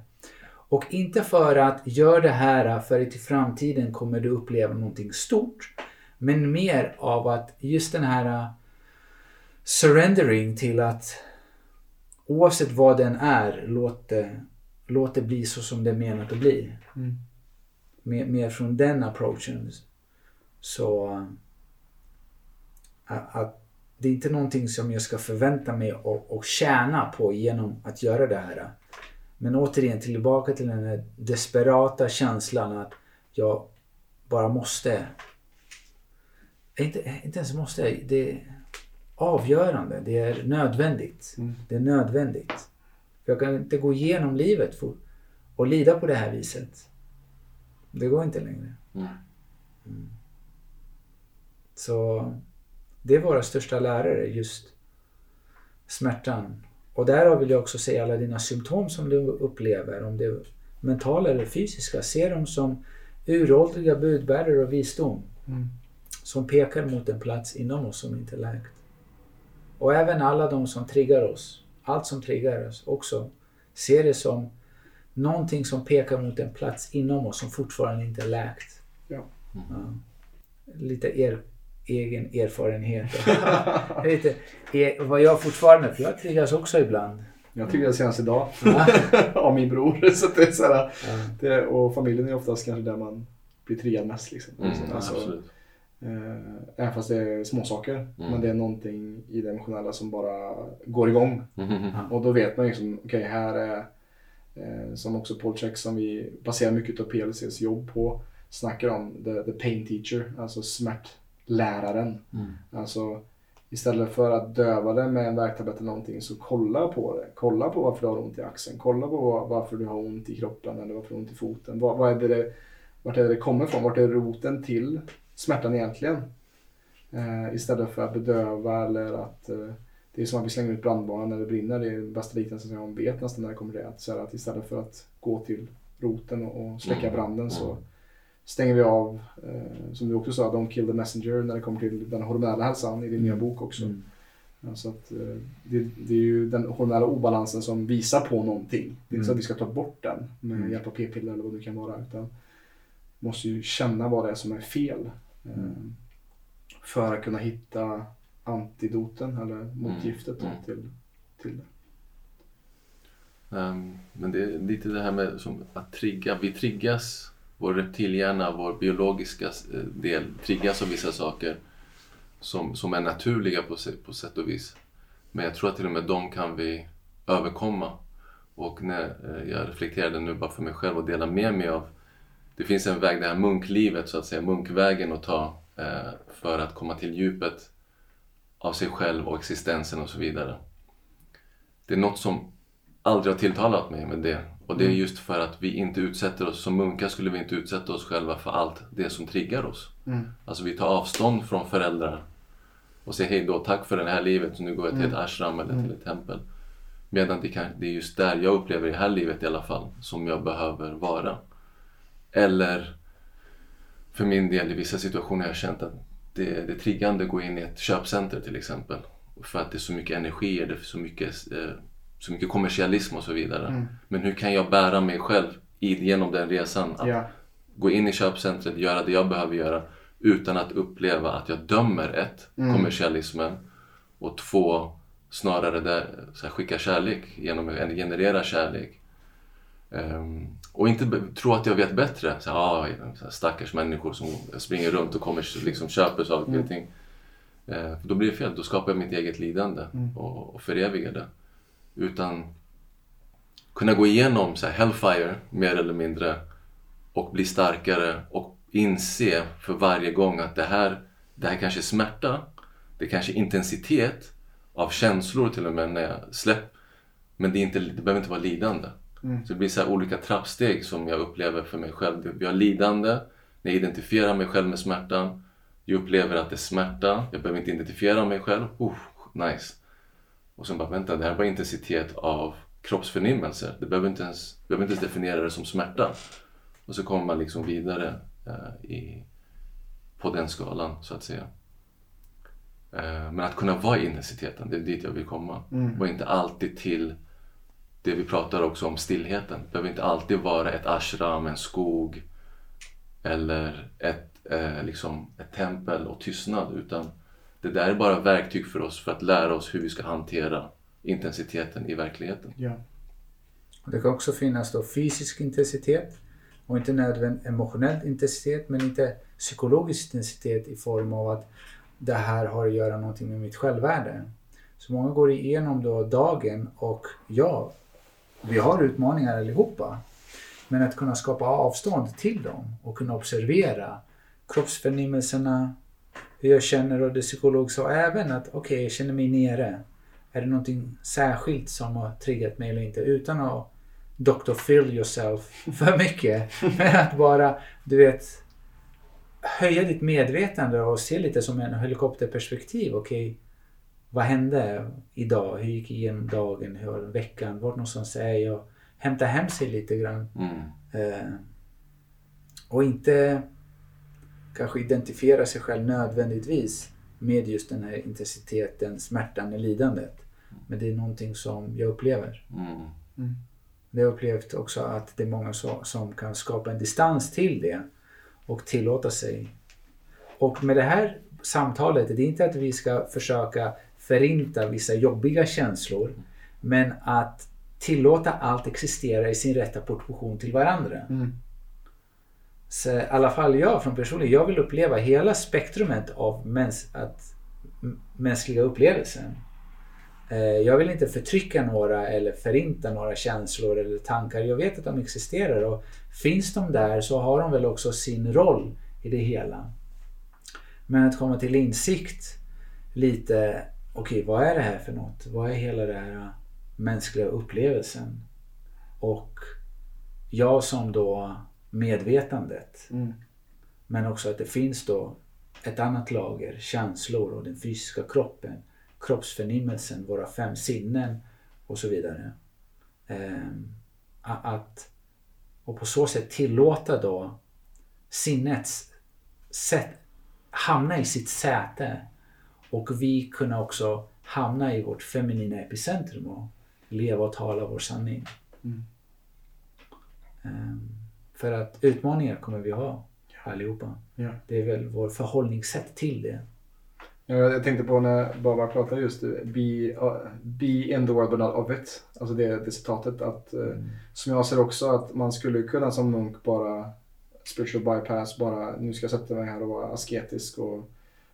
Speaker 1: Och inte för att göra det här för att i framtiden kommer du uppleva någonting stort. Men mer av att just den här uh, surrendering till att oavsett vad den är, låt det, låt det bli så som det är menat att bli.
Speaker 2: Mm.
Speaker 1: Mer, mer från den approachen. Så att det är inte någonting som jag ska förvänta mig och, och tjäna på genom att göra det här. Men återigen tillbaka till den här desperata känslan att jag bara måste. Inte, inte ens måste, det är avgörande. Det är nödvändigt.
Speaker 2: Mm.
Speaker 1: Det är nödvändigt. För jag kan inte gå igenom livet för, och lida på det här viset. Det går inte längre.
Speaker 3: Mm.
Speaker 1: Så det är våra största lärare, just smärtan. Och därav vill jag också säga alla dina symptom som du upplever, om det är mentala eller fysiska, se dem som uråldriga budbärare och visdom.
Speaker 2: Mm.
Speaker 1: Som pekar mot en plats inom oss som inte är läkt. Och även alla de som triggar oss, allt som triggar oss också, se det som någonting som pekar mot en plats inom oss som fortfarande inte är läkt.
Speaker 2: Ja.
Speaker 1: Ja. Lite er, egen erfarenhet. Lite, er, vad jag fortfarande, för jag triggas också ibland.
Speaker 2: Jag tycker det senast idag. Av min bror. Så det är så här,
Speaker 1: Ja.
Speaker 2: det, och familjen är oftast kanske där man blir triad mest. Liksom.
Speaker 3: Mm,
Speaker 2: Alltså,
Speaker 3: absolut.
Speaker 2: Eh, även fast det är småsaker.
Speaker 3: Mm.
Speaker 2: Men det är någonting i det emotionella som bara går igång.
Speaker 3: Mhm.
Speaker 2: Och då vet man liksom, okej här är, eh, som också Paul Check som vi baserar mycket av PLCs jobb på, snackar om the, the pain teacher, alltså smärtläraren.
Speaker 3: Mm.
Speaker 2: Alltså istället för att döva det med en värktablett eller någonting så kolla på det. Kolla på varför du har ont i axeln. Kolla på varför du har ont i kroppen eller varför du har ont i foten. Vad, vad är det, det, vart är det det kommer ifrån? Vart är roten till smärtan egentligen? Eh, istället för att bedöva eller att eh, det är som att vi slänger ut brandvarnaren när det brinner. Det är den bästa liknelsen jag vet nästan när det kommer till det. Att, så att istället för att gå till roten och, och släcka mm. branden så mm. stänger vi av, eh, som du också sa, Don't kill the messenger när det kommer till den hormonella hälsan i din nya mm. bok också. Mm. Ja, så att, eh, det, det, är ju den hormonella obalansen som visar på någonting. Det är inte så att vi ska ta bort den med mm. hjälp av p-piller eller vad det kan vara. Utan måste ju känna vad det är som är fel. Mm. För att kunna hitta antidoten eller motgiftet mm. till, till det.
Speaker 3: Um, men det är lite det här med att trigga. Vi triggas, vår reptilhjärna, vår biologiska eh, del triggas av vissa saker som, som är naturliga på, på sätt och vis. Men jag tror att till och med de kan vi överkomma. Och när eh, jag reflekterade nu bara för mig själv och delar med mig av det finns en väg, det här munklivet så att säga, munkvägen att ta eh, för att komma till djupet av sig själv och existensen och så vidare. Det är något som aldrig har tilltalat mig med det. Och det är mm. just för att vi inte utsätter oss, som munkar skulle vi inte utsätta oss själva för allt det som triggar oss. Mm. Alltså vi tar avstånd från föräldrar och säger hej då, tack för det här livet, nu går jag till ett mm. ashram eller till mm. ett tempel. Medan det, kan, det är just där jag upplever det här livet i alla fall, som jag behöver vara. Eller för min del i vissa situationer har jag känt att det, det är triggande att gå in i ett köpcenter till exempel. För att det är så mycket energi, det är så mycket, eh, så mycket kommersialism och så vidare. Mm. Men hur kan jag bära mig själv genom den resan? Att yeah. gå in i köpcentret, göra det jag behöver göra utan att uppleva att jag dömer ett, mm. kommersialismen och två, snarare där, så här, skicka kärlek genom att generera kärlek. Um, och inte tro att jag vet bättre. Så, ah, stackars människor som springer runt och kommer liksom köper saker och mm. ting. Uh, då blir det fel. Då skapar jag mitt eget lidande mm. och, och förevigar det. Utan kunna gå igenom så här, hellfire mer eller mindre och bli starkare och inse för varje gång att det här, det här kanske är smärta. Det kanske är intensitet av känslor till och med när jag släpper. Men det, är inte, det behöver inte vara lidande. Mm. Så det blir så olika trappsteg som jag upplever för mig själv. Vi har lidande, jag identifierar mig själv med smärtan. Jag upplever att det är smärta, jag behöver inte identifiera mig själv. Uh, nice. Och sen bara, vänta, det här är bara intensitet av kroppsförnimmelser. Det behöver inte ens, behöver inte ens definiera det som smärta. Och så kommer man liksom vidare uh, i, på den skalan så att säga. Uh, men att kunna vara i intensiteten, det är dit jag vill komma. Mm. Och inte alltid till det vi pratar också om stillheten. Det behöver inte alltid vara ett ashram, en skog eller ett, eh, liksom ett tempel och tystnad. Utan det där är bara verktyg för oss för att lära oss hur vi ska hantera intensiteten i verkligheten.
Speaker 1: Ja. Det kan också finnas då fysisk intensitet och inte nödvändigt emotionell intensitet men inte psykologisk intensitet i form av att det här har att göra någonting med mitt självvärde. Så många går igenom då dagen och jag vi har utmaningar allihopa. Men att kunna skapa avstånd till dem och kunna observera kroppsförnimmelserna, hur jag känner och det psykolog sa även att okej, okay, jag känner mig nere. Är det någonting särskilt som har triggat mig eller inte? Utan att Dr. Phil yourself för mycket. Men att bara, du vet, höja ditt medvetande och se lite som en helikopterperspektiv. Okej, okay, vad hände idag? Hur gick igenom dagen? Hur var veckan? Vart någonstans är jag? Hämta hem sig lite grann. Mm. Eh, och inte kanske identifiera sig själv nödvändigtvis med just den här intensiteten, smärtan och lidandet. Men det är någonting som jag upplever. Mm. Mm. Det har jag upplevt också att det är många som kan skapa en distans till det och tillåta sig. Och med det här samtalet, det är inte att vi ska försöka förinta vissa jobbiga känslor. Men att tillåta allt existera i sin rätta proportion till varandra. Mm. Så i alla fall jag från personligen, jag vill uppleva hela spektrumet av mäns att, mänskliga upplevelsen. Eh, jag vill inte förtrycka några eller förinta några känslor eller tankar. Jag vet att de existerar och finns de där så har de väl också sin roll i det hela. Men att komma till insikt lite okej, vad är det här för något? Vad är hela den här äh, mänskliga upplevelsen? Och jag som då medvetandet. Mm. Men också att det finns då ett annat lager, känslor och den fysiska kroppen. Kroppsförnimmelsen, våra fem sinnen och så vidare. Ehm, att och på så sätt tillåta då sinnets sätt hamna i sitt säte och vi kunna också hamna i vårt feminina epicentrum och leva och tala vår sanning.
Speaker 2: Mm.
Speaker 1: Um, för att utmaningar kommer vi ha allihopa.
Speaker 2: Ja.
Speaker 1: Det är väl vår förhållningssätt till det.
Speaker 2: Ja, jag tänkte på när Baba pratade just be, uh, be in the world but not of it. Alltså det, det citatet att uh, som jag ser också att man skulle kunna som munk bara spiritual bypass bara nu ska jag sätta mig här och vara asketisk och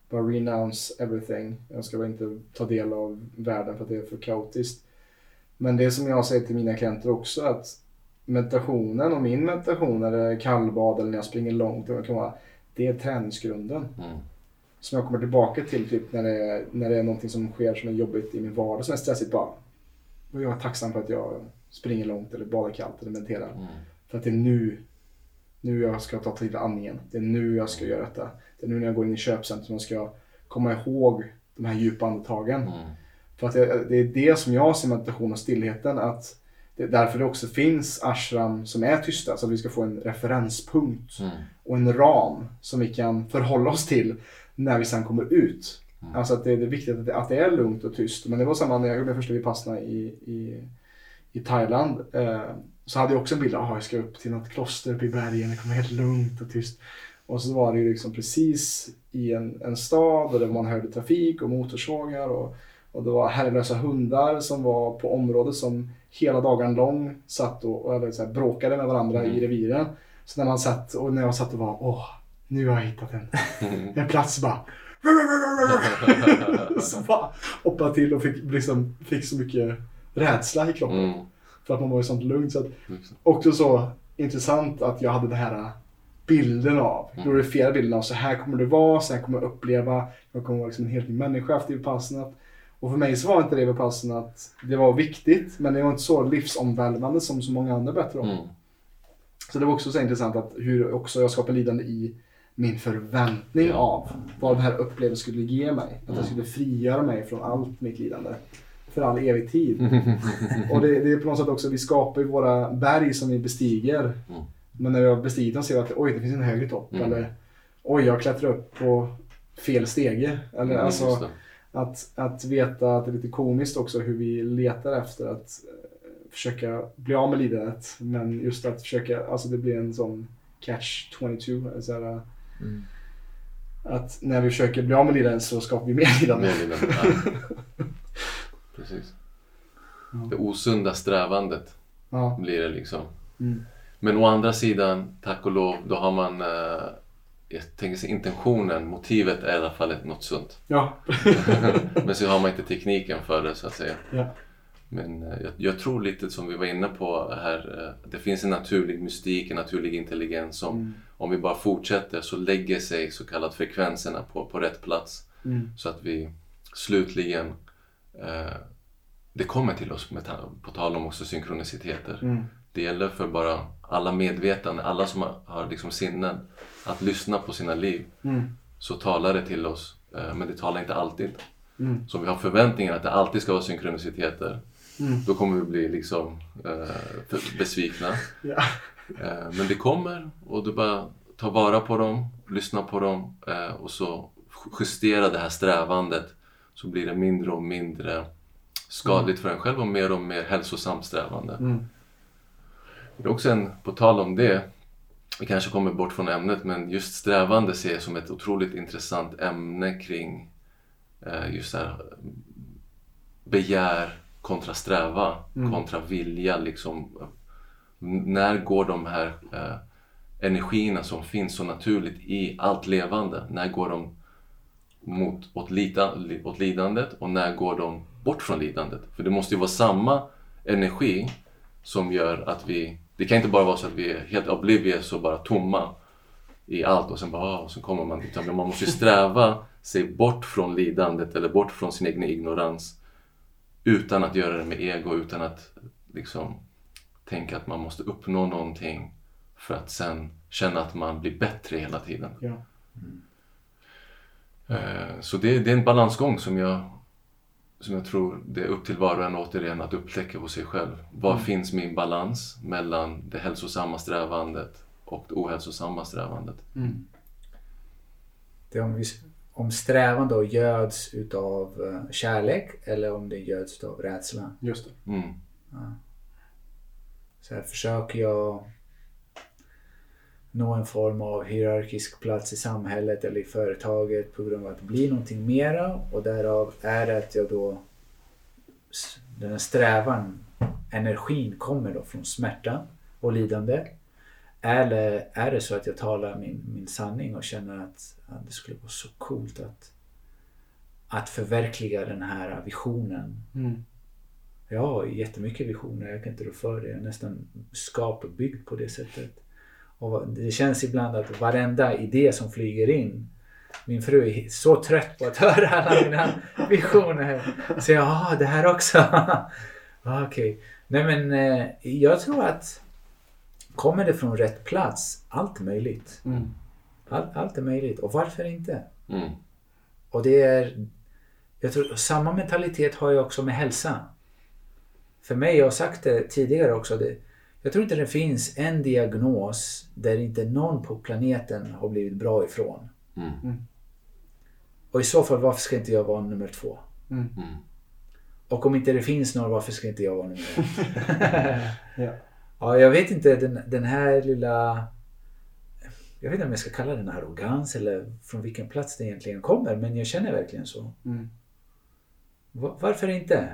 Speaker 2: bara renounce everything. Jag ska bara inte ta del av världen för att det är för kaotiskt. Men det som jag säger till mina klienter också att meditationen och min meditation eller kallbad eller när jag springer långt. Det, kan vara, det är träningsgrunden.
Speaker 3: Mm.
Speaker 2: Som jag kommer tillbaka till typ när det, är, när det är någonting som sker som är jobbigt i min vardag som är stressigt bara. Och jag är tacksam för att jag springer långt eller badar kallt eller mediterar.
Speaker 3: Mm.
Speaker 2: För att det är nu, nu jag ska ta till andningen. Det är nu jag ska göra detta. Det är nu när jag går in i köpcentrum och ska komma ihåg de här djupa andetagen.
Speaker 3: Mm.
Speaker 2: För att det, det är det som jag ser meditation och stillheten. Att det är därför det också finns ashram som är tysta. Så att vi ska få en referenspunkt
Speaker 3: Mm.
Speaker 2: och en ram som vi kan förhålla oss till när vi sen kommer ut.
Speaker 3: Mm.
Speaker 2: Alltså att det, det är viktigt att det, att det är lugnt och tyst. Men det var samma när jag gjorde första vipassana i, i, i Thailand. Eh, så hade jag också en bild av att jag ska upp till något kloster uppe i bergen. Det kommer helt lugnt och tyst. Och så var det ju liksom precis i en, en stad och där man hörde trafik och motorsågar. Och, och det var herrelösa hundar som var på området som hela dagen lång satt och, och eller så här, bråkade med varandra i reviren. Så när man satt och när jag satt och var åh, nu har jag hittat en, en plats bara. så bara hoppade till och fick, liksom, fick så mycket rädsla i kroppen.
Speaker 3: Mm.
Speaker 2: För att man var i sånt lugnt. Så att,
Speaker 3: det.
Speaker 2: också så intressant att jag hade den här bilden av, glorifierade bilden av så här kommer det vara, så här kommer jag uppleva, jag kommer vara liksom en helt ny människa efter Vipassana. Och för mig så var inte det Vipassana att det var viktigt, men det var inte så livsomvälvande som så många andra berättar om.
Speaker 3: Mm.
Speaker 2: Så det var också så intressant att hur också jag skapade lidande i min förväntning av vad den här upplevelsen skulle ge mig. Att jag skulle frigöra mig från allt mitt lidande. För all evig tid. Och det, det är på något sätt också, vi skapar ju våra berg som vi bestiger.
Speaker 3: Mm.
Speaker 2: Men när vi har bestigit dem ser vi att oj, det finns en högre topp.
Speaker 3: Mm.
Speaker 2: Eller oj, jag klättrar upp på fel stege. Eller
Speaker 3: Mm,
Speaker 2: alltså att, att veta att det är lite komiskt också hur vi letar efter att eh, försöka bli av med lidandet. Men just att försöka, alltså det blir en sån catch 22. Så här,
Speaker 1: Mm.
Speaker 2: Att när vi försöker bli av med lidandet så skapar vi mer lidande.
Speaker 3: Mer lidande, ja. Precis. Det osunda strävandet
Speaker 2: Ja.
Speaker 3: blir det liksom.
Speaker 2: Mm.
Speaker 3: Men å andra sidan, tack och lov, då har man eh, jag tänker sig intentionen, motivet är i alla fall något sunt.
Speaker 2: Ja.
Speaker 3: Men så har man inte tekniken för det så att säga.
Speaker 2: ja.
Speaker 3: Men eh, jag, jag tror lite som vi var inne på här, eh, det finns en naturlig mystik, en naturlig intelligens som
Speaker 2: Mm.
Speaker 3: om vi bara fortsätter så lägger sig så kallat frekvenserna på, på rätt plats.
Speaker 2: Mm.
Speaker 3: Så att vi slutligen, eh, det kommer till oss med på tal om också synkroniciteter.
Speaker 2: Mm.
Speaker 3: Det gäller för bara alla medvetande, alla som har, liksom sinnen, att lyssna på sina liv.
Speaker 2: Mm.
Speaker 3: Så talar det till oss, eh, men det talar inte alltid.
Speaker 2: Mm.
Speaker 3: Så om vi har förväntningar att det alltid ska vara synkroniciteter,
Speaker 2: Mm.
Speaker 3: då kommer vi bli liksom eh, besvikna.
Speaker 2: Ja.
Speaker 3: Eh, men det kommer och du bara tar vara på dem, lyssna på dem eh, och så justera det här strävandet så blir det mindre och mindre skadligt för en själv och mer och mer hälsosamt strävande.
Speaker 2: Mm.
Speaker 3: Det är också en, på tal om det, vi kanske kommer bort från ämnet, men just strävande ser jag som ett otroligt intressant ämne kring eh, just här begär kontra sträva, kontra vilja. Liksom. När går de här eh, energierna som finns så naturligt i allt levande, när går de mot, åt, lida, li- åt lidandet och när går de bort från lidandet? För det måste ju vara samma energi som gör att vi... Det kan inte bara vara så att vi är helt oblivious och bara tomma i allt och sen bara, ah, och så kommer man. Men man måste sträva sig bort från lidandet eller bort från sin egen ignorans utan att göra det med ego, utan att liksom tänka att man måste uppnå någonting för att sen känna att man blir bättre hela tiden.
Speaker 2: Ja.
Speaker 3: Eh, Så det, det är en balansgång som jag som jag tror det är upp till var och en återigen att upptäcka hos sig själv. Var
Speaker 2: Mm.
Speaker 3: finns min balans mellan det hälsosamma strävandet och det ohälsosamma strävandet?
Speaker 2: Mm.
Speaker 1: Det är om, vi, om strävan då göds utav eh, kärlek eller om det göds utav rädsla.
Speaker 2: Just det.
Speaker 3: Mm.
Speaker 1: Så här försöker jag nå en form av hierarkisk plats i samhället eller i företaget på grund av att bli någonting mera och därav är det att jag då den här strävan, energin kommer då från smärta och lidande. Eller är det så att jag talar min, min sanning och känner att, att det skulle vara så coolt att, att förverkliga den här visionen
Speaker 2: Mm.
Speaker 1: jag har jättemycket visioner, jag kan inte rå för det. Jag är nästan skapbyggd på det sättet. Och det känns ibland att varenda idé som flyger in min fru är så trött på att höra alla mina visioner. Så jag, ah, det här också. Okej. Nej men eh, jag tror att kommer det från rätt plats, allt är möjligt.
Speaker 2: Mm.
Speaker 1: Allt, allt är möjligt. Och varför inte?
Speaker 3: Mm.
Speaker 1: Och det är... Jag tror samma mentalitet har jag också med hälsa. För mig, jag har sagt det tidigare också, det, jag tror inte det finns en diagnos där inte någon på planeten har blivit bra ifrån.
Speaker 3: Mm.
Speaker 1: Och i så fall, varför ska inte jag vara nummer två?
Speaker 2: Mm.
Speaker 3: Mm.
Speaker 1: Och om inte det finns någon, varför ska inte jag vara nummer ett?
Speaker 2: Ja.
Speaker 1: ja, jag vet inte, den, den här lilla... Jag vet inte om jag ska kalla den arrogans eller från vilken plats det egentligen kommer, men jag känner verkligen så.
Speaker 2: Mm.
Speaker 1: Va- Varför inte?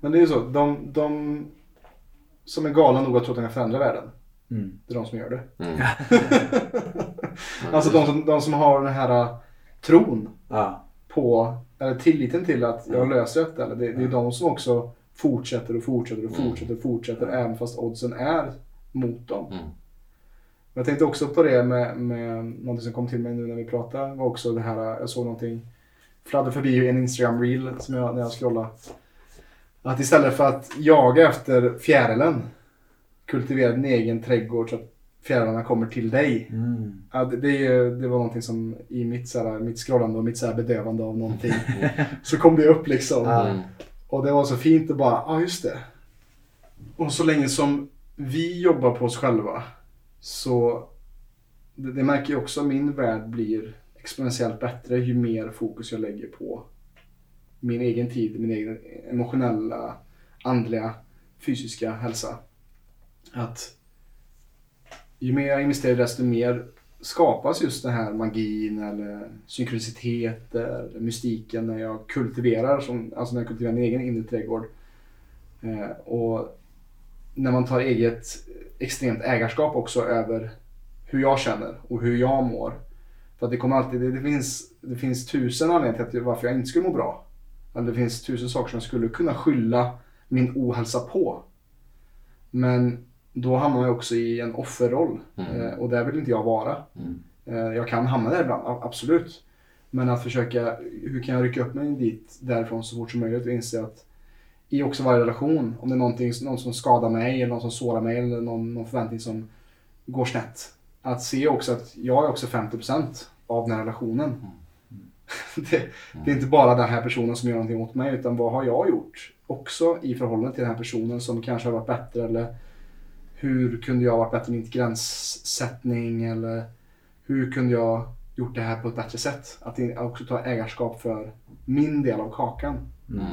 Speaker 2: Men det är ju så, de, de som är galna nog att tro att de kan förändra världen,
Speaker 1: Mm.
Speaker 2: det är de som gör det.
Speaker 3: Mm.
Speaker 2: Alltså de som, de som har den här uh, tron
Speaker 1: Ja.
Speaker 2: på, eller tilliten till att jag löser detta. Eller det, det är de som också fortsätter och fortsätter och
Speaker 3: Mm.
Speaker 2: fortsätter och fortsätter även fast oddsen är mot dem.
Speaker 3: Mm.
Speaker 2: Men Jag tänkte också på det med, med någonting som kom till mig nu när vi pratade. var också det här, jag såg någonting fladdra förbi en Instagram reel som jag, när jag scrollade. Att istället för att jaga efter fjärilen, kultivera din egen trädgård så att fjärilarna kommer till dig.
Speaker 1: Mm.
Speaker 2: Ja, det, det, det var någonting som i mitt, så här, mitt scrollande och mitt så här bedövande av någonting. så kom det upp liksom.
Speaker 3: Mm.
Speaker 2: Och det var så fint att bara, ja ah, just det. Och så länge som vi jobbar på oss själva så det, det märker jag också, min värld blir exponentiellt bättre ju mer fokus jag lägger på min egen tid, min egen emotionella, andliga, fysiska hälsa. Att ju mer jag investerar desto mer skapas just den här magin eller synkroniciteter, mystiken när jag kultiverar, som, alltså när jag kultiverar min egen inre trädgård. Eh, och när man tar eget extremt ägarskap också över hur jag känner och hur jag mår. För att det kommer alltid, det, det, finns, det finns tusen anledningar till att, varför jag inte skulle må bra. Eller det finns tusen saker som jag skulle kunna skylla min ohälsa på. Men då hamnar jag också i en offerroll
Speaker 3: Mm.
Speaker 2: eh, och där vill inte jag vara.
Speaker 3: Mm.
Speaker 2: Eh, Jag kan hamna där ibland, absolut. Men att försöka, hur kan jag rycka upp mig dit därifrån så fort som möjligt och inse att i också varje relation, om det är någonting, någon som skadar mig eller någon som sårar mig eller någon, någon förväntning som går snett. Att se också att jag är också 50% av den här relationen. Det, det är inte bara den här personen som gör någonting åt mig utan vad har jag gjort också i förhållande till den här personen som kanske har varit bättre eller hur kunde jag varit bättre i min gränssättning eller hur kunde jag gjort det här på ett bättre sätt? Att också ta ägarskap för min del av kakan.
Speaker 3: Mm.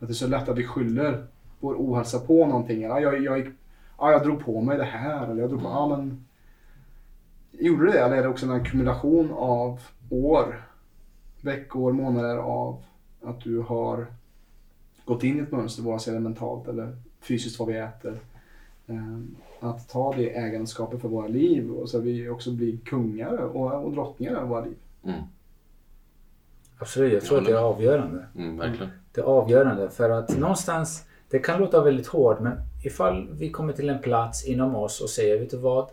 Speaker 2: Att det är så lätt att vi skyller vår ohälsa på någonting. Ja, jag, jag, ja, jag drog på mig det här. Eller jag drog på, ja, men... Gjorde du det? Eller är det också en ackumulation av år, veckor, månader av att du har gått in i ett mönster, vare sig det är mentalt eller fysiskt vad vi äter. Ehm, Att ta det ägandeskapet för våra liv och så att vi också blir kungar och, och drottningar över våra liv.
Speaker 3: Mm.
Speaker 1: Absolut, jag tror att det är avgörande.
Speaker 3: Mm. Verkligen.
Speaker 1: Det är avgörande för att någonstans, det kan låta väldigt hårt men ifall vi kommer till en plats inom oss och säger, vet du vad?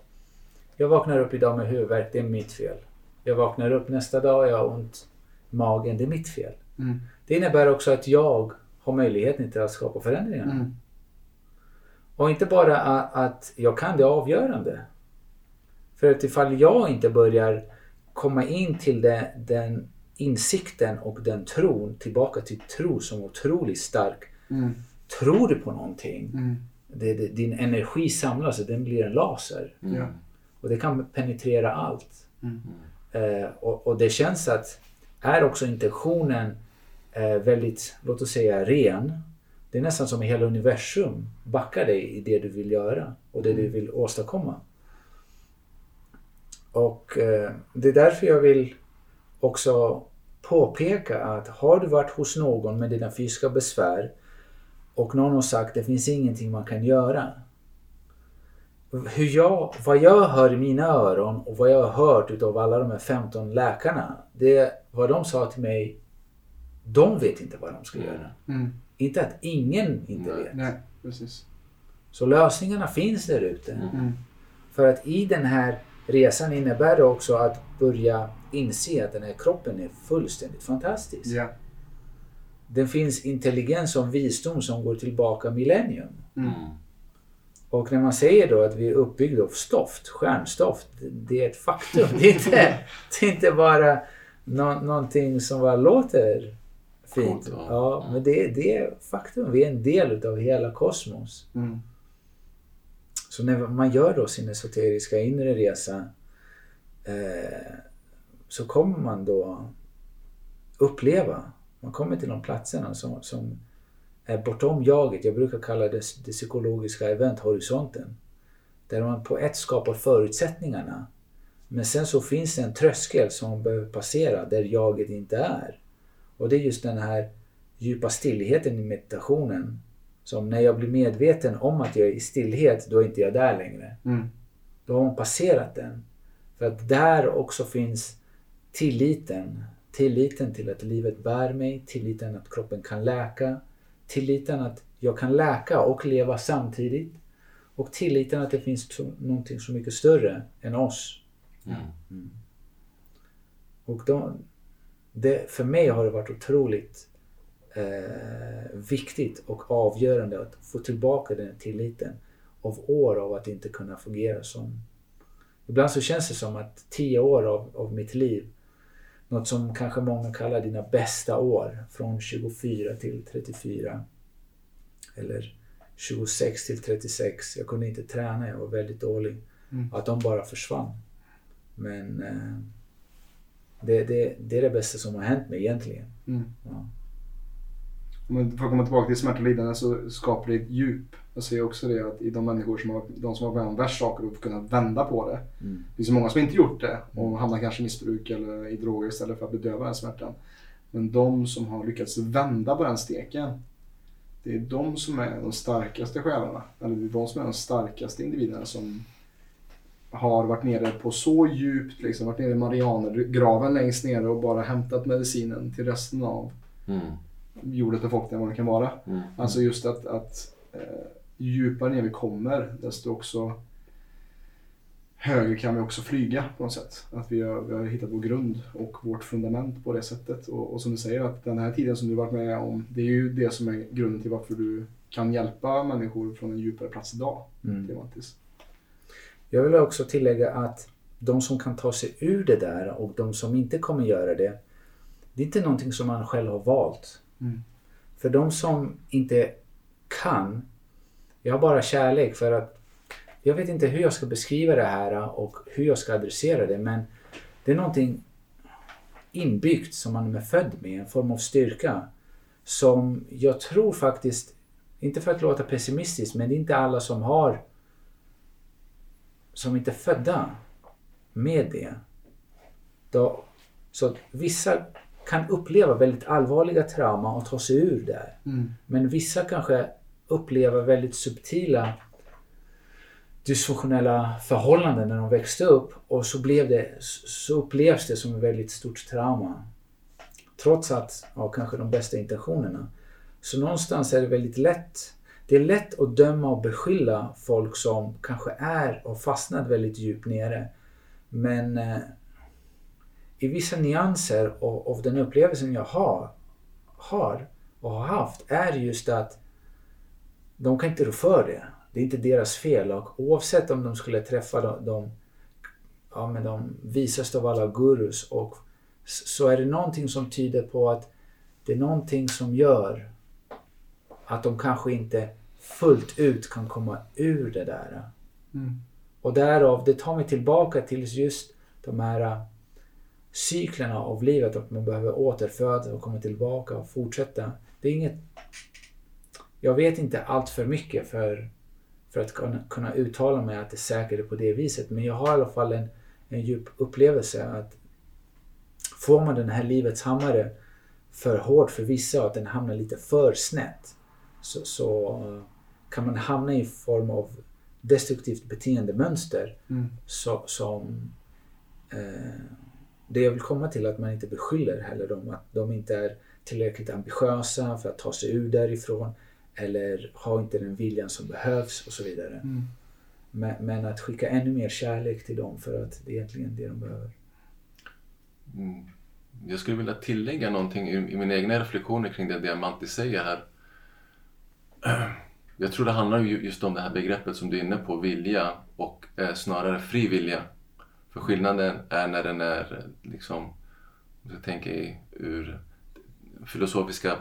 Speaker 1: Jag vaknar upp idag med huvudvärk, det är mitt fel. Jag vaknar upp nästa dag, jag har ont magen, det är mitt fel.
Speaker 2: Mm.
Speaker 1: Det innebär också att jag har möjligheten till att skapa förändringar.
Speaker 2: Mm.
Speaker 1: Och inte bara att jag kan det är avgörande. För att ifall jag inte börjar komma in till det, den insikten och den tron tillbaka till tro som otroligt stark.
Speaker 2: Mm.
Speaker 1: Tror du på någonting,
Speaker 2: Mm.
Speaker 1: det, det, din energi samlas och den blir en laser.
Speaker 3: Mm.
Speaker 1: Och det kan penetrera allt.
Speaker 2: Mm.
Speaker 1: Eh, och, och det känns att är också intentionen eh, väldigt, låt oss säga ren. Det är nästan som hela universum backar dig i det du vill göra och det du vill åstadkomma. Och eh, det är därför jag vill också påpeka att har du varit hos någon med dina fysiska besvär och någon har sagt det finns ingenting man kan göra. Hur jag, vad jag hör i mina öron och vad jag har hört utav alla de här 15 läkarna. Det är vad de sa till mig. De vet inte vad de ska göra.
Speaker 2: Mm.
Speaker 1: Inte att ingen inte
Speaker 3: Nej.
Speaker 1: vet.
Speaker 2: Nej, precis.
Speaker 1: Så lösningarna finns där ute.
Speaker 2: Mm.
Speaker 1: För att i den här resan innebär det också att börja inse att den här kroppen är fullständigt fantastisk.
Speaker 2: Ja.
Speaker 1: Det finns intelligens och visdom som går tillbaka millennium.
Speaker 2: Mm.
Speaker 1: Och när man säger då att vi är uppbyggda av stoft, stjärnstoft, det- är ett faktum. Det är inte, det är inte bara nå, någonting som bara låter fint.
Speaker 3: Coolt, ja.
Speaker 1: Ja, men det, det är faktum. Vi är en del av hela kosmos.
Speaker 2: Mm.
Speaker 1: Så när man gör då sin esoteriska inre resa eh, så kommer man då uppleva, man kommer till de platserna som, som är bortom jaget. Jag brukar kalla det det psykologiska eventhorisonten. Där man på ett skapar förutsättningarna. Men sen så finns det en tröskel som man behöver passera där jaget inte är. Och det är just den här djupa stillheten i meditationen. Som när jag blir medveten om att jag är i stillhet, då är inte jag där längre.
Speaker 2: Mm.
Speaker 1: Då har man passerat den. För att där också finns tilliten. Tilliten till att livet bär mig, tilliten att kroppen kan läka, tilliten att jag kan läka och leva samtidigt och tilliten att det finns någonting så mycket större än oss.
Speaker 3: Mm.
Speaker 1: Och då, det, för mig har det varit otroligt eh, viktigt och avgörande att få tillbaka den tilliten av år av att inte kunna fungera som... Ibland så känns det som att tio år av, av mitt liv, något som kanske många kallar dina bästa år, från 24 till 34 eller 26 till 36. Jag kunde inte träna, jag var väldigt dålig.
Speaker 2: Mm.
Speaker 1: Att de bara försvann. Men eh, det, det, det är det bästa som har hänt mig egentligen.
Speaker 2: Mm.
Speaker 1: Ja.
Speaker 2: Men för att komma tillbaka till smärta och lidande så skapar det ett djup. Jag ser också det att i de människor som har, de som har varit med om värst saker och kunnat vända på det.
Speaker 1: Mm.
Speaker 2: Det finns många som inte gjort det och hamnar kanske i missbruk eller i droger istället för att bedöva den smärtan. Men de som har lyckats vända på den steken. Det är de som är de starkaste själarna. Eller det är de som är de starkaste individerna som har varit nere på så djupt, liksom varit nere i Marianergraven längst nere och bara hämtat medicinen till resten av
Speaker 3: Mm.
Speaker 2: Jordet och folket än vad det kan vara.
Speaker 3: Mm.
Speaker 2: Alltså just att, att eh, ju djupare ner vi kommer desto också högre kan vi också flyga på något sätt. Att vi har, vi har hittat vår grund och vårt fundament på det sättet. Och, och som du säger att den här tiden som du varit med om det är ju det som är grunden till varför du kan hjälpa människor från en djupare plats idag.
Speaker 1: Mm. Jag vill också tillägga att de som kan ta sig ur det där och de som inte kommer göra det. Det är inte någonting som man själv har valt.
Speaker 2: Mm.
Speaker 1: För de som inte kan. Jag har bara kärlek för att jag vet inte hur jag ska beskriva det här och hur jag ska adressera det men det är någonting inbyggt som man är född med, en form av styrka. Som jag tror faktiskt, inte för att låta pessimistisk, men det är inte alla som har som inte är födda med det. Då, så att vissa kan uppleva väldigt allvarliga trauma och ta sig ur det.
Speaker 2: Mm.
Speaker 1: Men vissa kanske upplever väldigt subtila dysfunktionella förhållanden när de växte upp och så, blev det, så upplevs det som ett väldigt stort trauma. Trots att, ja, kanske de bästa intentionerna. Så någonstans är det väldigt lätt. Det är lätt att döma och beskylla folk som kanske är och fastnat väldigt djupt nere. Men eh, i vissa nyanser av, av den upplevelsen jag har, har och har haft är just att de kan inte rå för det. Det är inte deras fel och oavsett om de skulle träffa de, de, ja, men de visaste av alla gurus och så är det någonting som tyder på att det är någonting som gör att de kanske inte fullt ut kan komma ur det där. Mm. Och därav, det tar mig tillbaka till just de här cyklerna av livet. Att man behöver återfödas och komma tillbaka och fortsätta. Det är inget... Jag vet inte allt för mycket för, för att kunna, kunna uttala mig att det säkert är på det viset. Men jag har i alla fall en, en djup upplevelse att får man den här livets hammare för hård för vissa och att den hamnar lite för snett så, så kan man hamna i form av destruktivt beteendemönster mm. som eh, det jag vill komma till är att man inte beskyller heller dem att de inte är tillräckligt ambitiösa för att ta sig ur därifrån eller har inte den viljan som behövs och så vidare. Mm. Men, men, att skicka ännu mer kärlek till dem för att det är egentligen det de behöver.
Speaker 3: Mm. Jag skulle vilja tillägga någonting i, i mina egna reflektioner kring det Diamanti säger här. Jag tror det handlar just om det här begreppet som du är inne på, vilja och eh, snarare fri vilja. För skillnaden är när den är liksom, om jag tänker ur filosofiska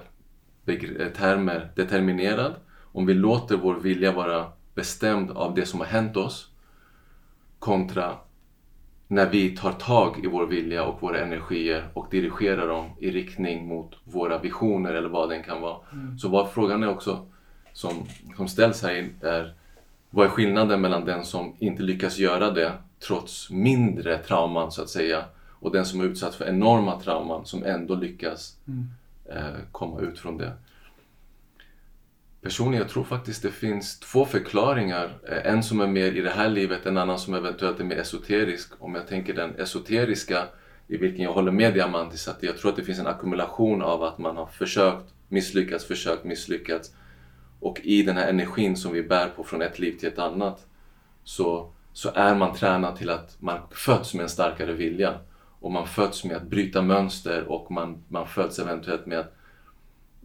Speaker 3: eh, termer, determinerad. Om vi låter vår vilja vara bestämd av det som har hänt oss kontra när vi tar tag i vår vilja och våra energier och dirigerar dem i riktning mot våra visioner eller vad den kan vara. Mm. Så vad frågan är också som, som ställs här är vad är skillnaden mellan den som inte lyckas göra det trots mindre trauman så att säga och den som är utsatt för enorma trauman som ändå lyckas mm. eh, komma ut från det. Personligen jag tror faktiskt det finns två förklaringar. Eh, en som är mer i det här livet, en annan som eventuellt är mer esoterisk. Om jag tänker den esoteriska i vilken jag håller med Diamantis att jag tror att det finns en ackumulation av att man har försökt, misslyckats, försökt, misslyckats. Och i den här energin som vi bär på från ett liv till ett annat så, så är man tränad till att man föds med en starkare vilja. Och man föds med att bryta mönster och man, man föds eventuellt med att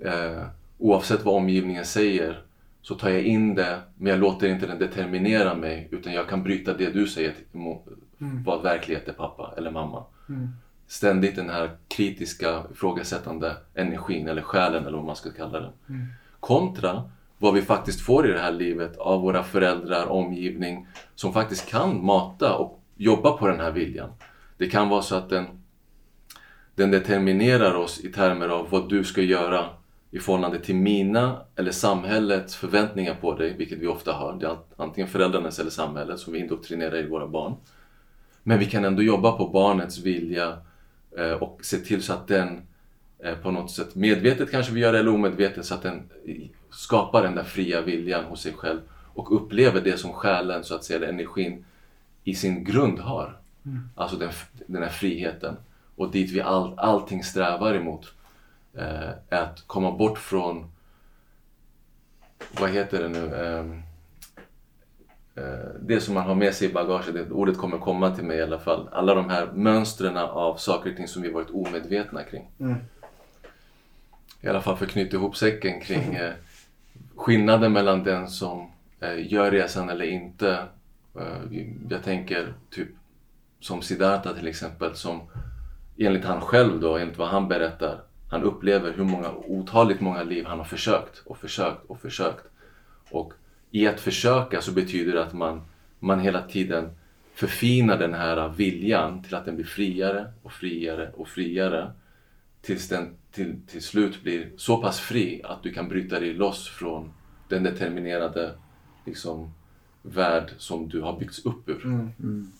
Speaker 3: eh, oavsett vad omgivningen säger så tar jag in det men jag låter inte den determinera mig utan jag kan bryta det du säger mm. vad verklighet är pappa eller mamma. Mm. Ständigt den här kritiska ifrågasättande energin eller själen eller vad man ska kalla den. Mm. Kontra vad vi faktiskt får i det här livet av våra föräldrar, omgivning som faktiskt kan mata och jobba på den här viljan. Det kan vara så att den, den determinerar oss i termer av vad du ska göra i förhållande till mina eller samhällets förväntningar på dig, vilket vi ofta har. Det är antingen föräldrarnas eller samhället som vi indoktrinerar i våra barn. Men vi kan ändå jobba på barnets vilja eh, och se till så att den eh, på något sätt, medvetet kanske vi gör det eller omedvetet, så att den skapar den där fria viljan hos sig själv och upplever det som själen, så att säga, energin i sin grund har. Mm. Alltså den, den här friheten. Och dit vi all, allting strävar emot eh, är att komma bort från, vad heter det nu, ehm, eh, det som man har med sig i bagaget, det, ordet kommer komma till mig i alla fall. Alla de här mönstren av saker och ting som vi varit omedvetna kring. Mm. I alla fall för att knyta ihop säcken kring eh, skillnaden mellan den som eh, gör resan eller inte. Eh, jag tänker typ som Siddhartha till exempel som enligt han själv då, enligt vad han berättar, han upplever hur många, otaligt många liv han har försökt och försökt och försökt. Och i att försöka så betyder det att man, man hela tiden förfinar den här viljan till att den blir friare och friare och friare. Tills den till, till slut blir så pass fri att du kan bryta dig loss från den determinerade liksom, värld som du har byggts upp ur. Mm. Mm.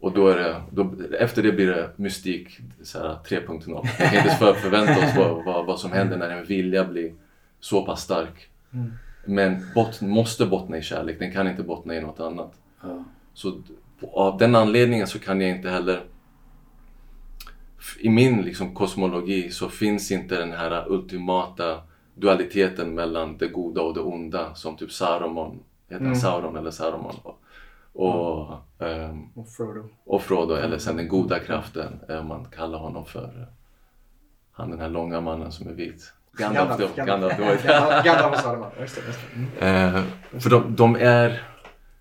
Speaker 3: Och då är det, då, efter det blir det mystik 3.0. Vi kan inte för, förvänta oss vad, vad, vad, som händer när en vilja blir så pass stark. Mm. Men bot, måste bottna i kärlek, den kan inte bottna i något annat. Ja. Så av den anledningen så kan jag inte heller i min liksom, kosmologi så finns inte den här ultimata dualiteten mellan det goda och det onda som typ Saruman, heter mm. Sauron eller Saruman? Och, mm. um, och, Frodo. och Frodo, eller sen den goda kraften, eh, om man kallar honom för eh, han den här långa mannen som är vit. Gandalf då. Gandalf, Gandalf och Saruman, just det. Just det. Mm. Uh, för de, de är...